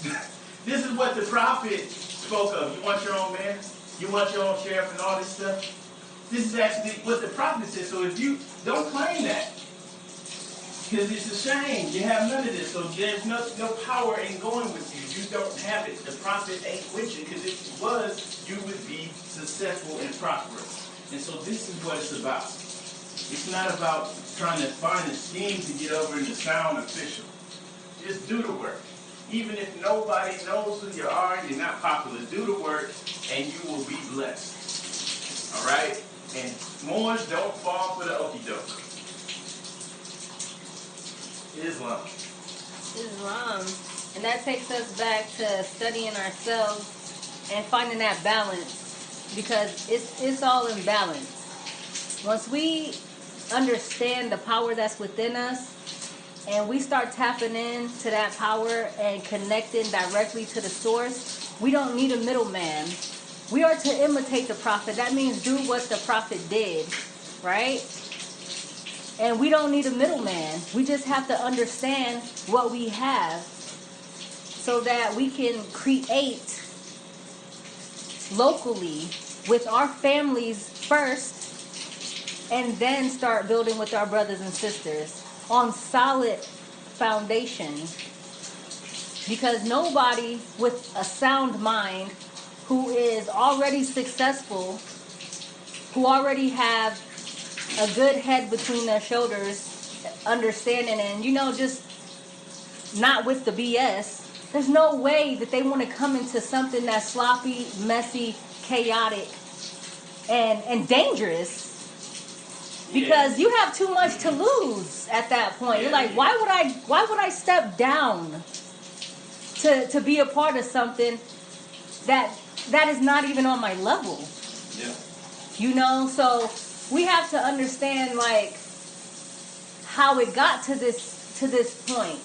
this is what the prophet spoke of. You want your own mayor? You want your own sheriff and all this stuff? This is actually what the prophet said. So if you don't claim that, because it's a shame. You have none of this. So there's no, no power in going with you. You don't have it. The prophet ain't with you. Because if he was, you would be successful and prosperous. And so this is what it's about. It's not about trying to find a scheme to get over and sound official. Just do the work. Even if nobody knows who you are, and you're not popular, do the work and you will be blessed. All right? And Moors don't fall for the okey doke. Islam. Islam. And that takes us back to studying ourselves and finding that balance because it's, it's all in balance. Once we understand the power that's within us and we start tapping into that power and connecting directly to the source, we don't need a middleman. We are to imitate the prophet. That means do what the prophet did, right? And we don't need a middleman. We just have to understand what we have so that we can create locally with our families first and then start building with our brothers and sisters on solid foundation because nobody with a sound mind who is already successful who already have a good head between their shoulders, understanding, and you know, just not with the BS. There's no way that they want to come into something that's sloppy, messy, chaotic, and and dangerous. Because you have too much to lose at that point. You're like, why would I? Why would I step down to to be a part of something that that is not even on my level? Yeah. You know, so we have to understand like how it got to this to this point.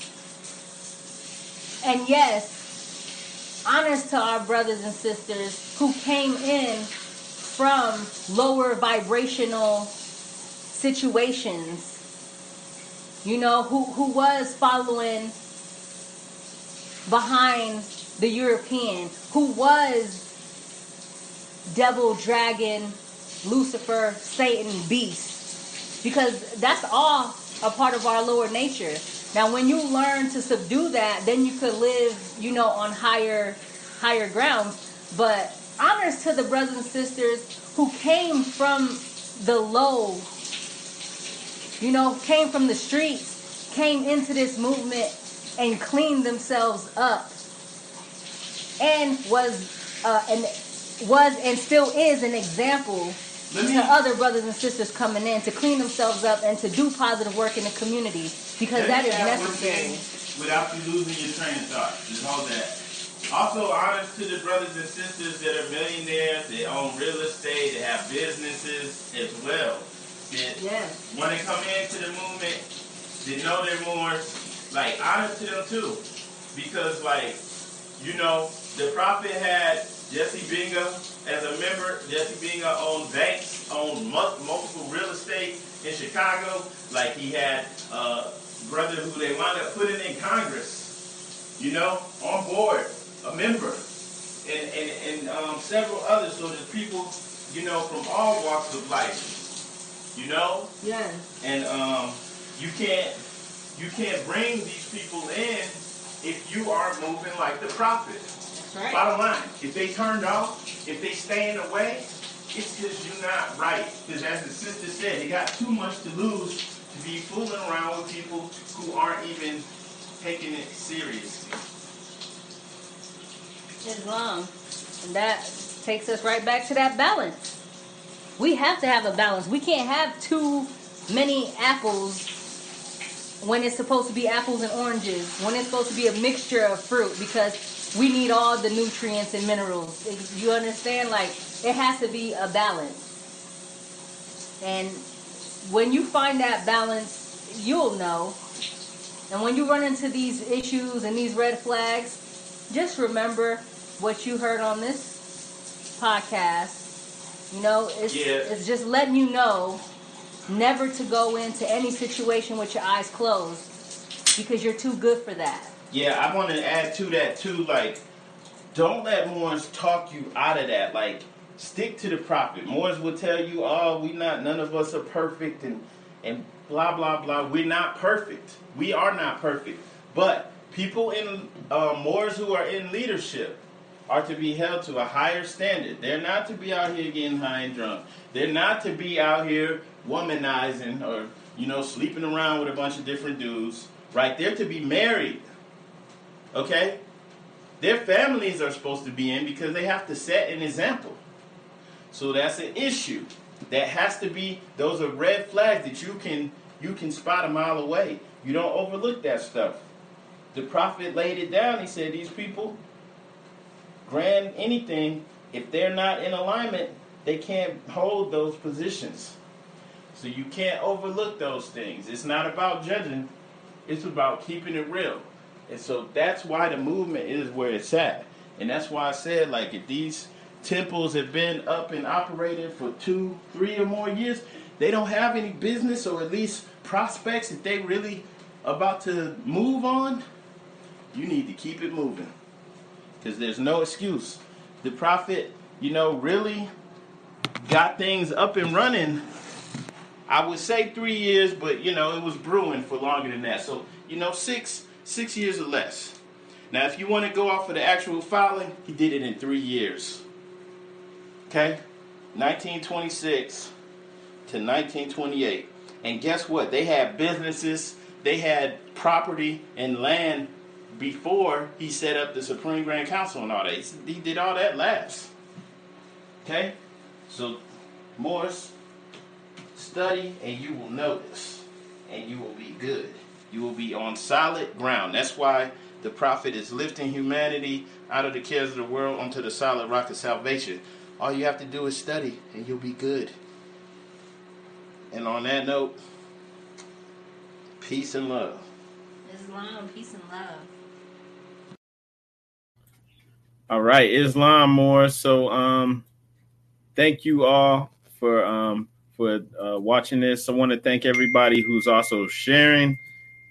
And yes, honest to our brothers and sisters who came in from lower vibrational situations. You know, who who was following behind the European, who was devil dragon Lucifer, Satan, beast. Because that's all a part of our lower nature. Now when you learn to subdue that, then you could live, you know, on higher higher grounds. But honors to the brothers and sisters who came from the low, you know, came from the streets, came into this movement and cleaned themselves up and was uh, and was and still is an example to other brothers and sisters coming in to clean themselves up and to do positive work in the community because that is necessary. Without you losing your train of thought, just hold that. Also, honors to the brothers and sisters that are millionaires, they own real estate, they have businesses as well. That Yes. want to come into the movement, they know they're Moor, like, honor to them too. Because, like, you know, the prophet had Jesse Binga as a member. Jesse Binga owned banks, owned mu- multiple real estate in Chicago. Like, he had uh, brother who they wound up putting in Congress, you know, on board, a member. And, and, and um, several others. So there's people, you know, from all walks of life, you know? Yes. and um, you can't you can't bring these people in if you aren't moving like the prophet. Right. Bottom line, if they turned off, if they staying away, it's because you're not right. Because as the sister said, they got too much to lose to be fooling around with people who aren't even taking it seriously. Islam. And that takes us right back to that balance. We have to have a balance. We can't have too many apples when it's supposed to be apples and oranges, when it's supposed to be a mixture of fruit, because we need all the nutrients and minerals. You understand? Like, it has to be a balance. And when you find that balance, you'll know. And when you run into these issues and these red flags, just remember what you heard on this podcast. You know, it's Yeah. it's just letting you know never to go into any situation with your eyes closed because you're too good for that. Yeah, I want to add to that too. Like, don't let Moors talk you out of that. Like, stick to the prophet. Moors will tell you, "Oh, we not. None of us are perfect," and and blah blah blah. We're not perfect. We are not perfect. But people in uh, Moors who are in leadership are to be held to a higher standard. They're not to be out here getting high and drunk. They're not to be out here womanizing or you know sleeping around with a bunch of different dudes. Right? They're to be married. Okay? Their families are supposed to be in because they have to set an example. So that's an issue. That has to be those are red flags that you can you can spot a mile away. You don't overlook that stuff. The prophet laid it down. He said these people grand anything if they're not in alignment, they can't hold those positions. So you can't overlook those things. It's not about judging, it's about keeping it real. And so that's why the movement is where it's at. And that's why I said, like, if these temples have been up and operating for two, three or more years, they don't have any business or at least prospects that they really about to move on, you need to keep it moving. Because there's no excuse. The prophet, you know, really got things up and running. I would say three years, but you know, it was brewing for longer than that. So, you know, six six years or less. Now, if you want to go off of the actual filing, he did it in three years. Okay? 1926 to 1928. And guess what? They had businesses, they had property and land before he set up the Supreme Grand Council and all that. He did all that last. Okay? So, Moors, study and you will notice. And you will be good. You will be on solid ground. That's why the prophet is lifting humanity out of the cares of the world onto the solid rock of salvation. All you have to do is study and you'll be good. And on that note, peace and love. Islam, peace and love. All right, Islam Moor. So um thank you all for um for uh, watching this. I want to thank everybody who's also sharing,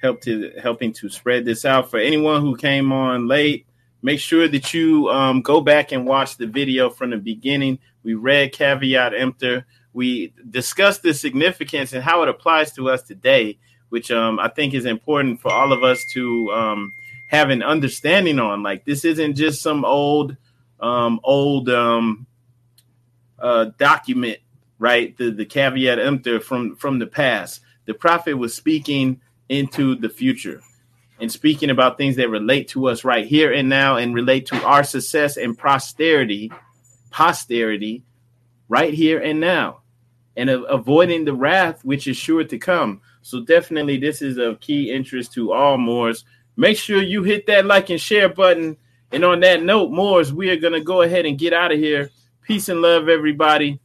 help to helping to spread this out. For anyone who came on late, make sure that you um, go back and watch the video from the beginning. We read caveat emptor. We discussed the significance and how it applies to us today, which um, I think is important for all of us to um, have an understanding on. Like this isn't just some old, um, old um, uh, document, right? The the caveat emptor from from the past. The prophet was speaking into the future and speaking about things that relate to us right here and now and relate to our success and posterity, posterity, right here and now, and a- avoiding the wrath which is sure to come. So definitely, this is of key interest to all Moors. Make sure you hit that like and share button And on that note, Moors, we are going to go ahead and get out of here. Peace and love, everybody.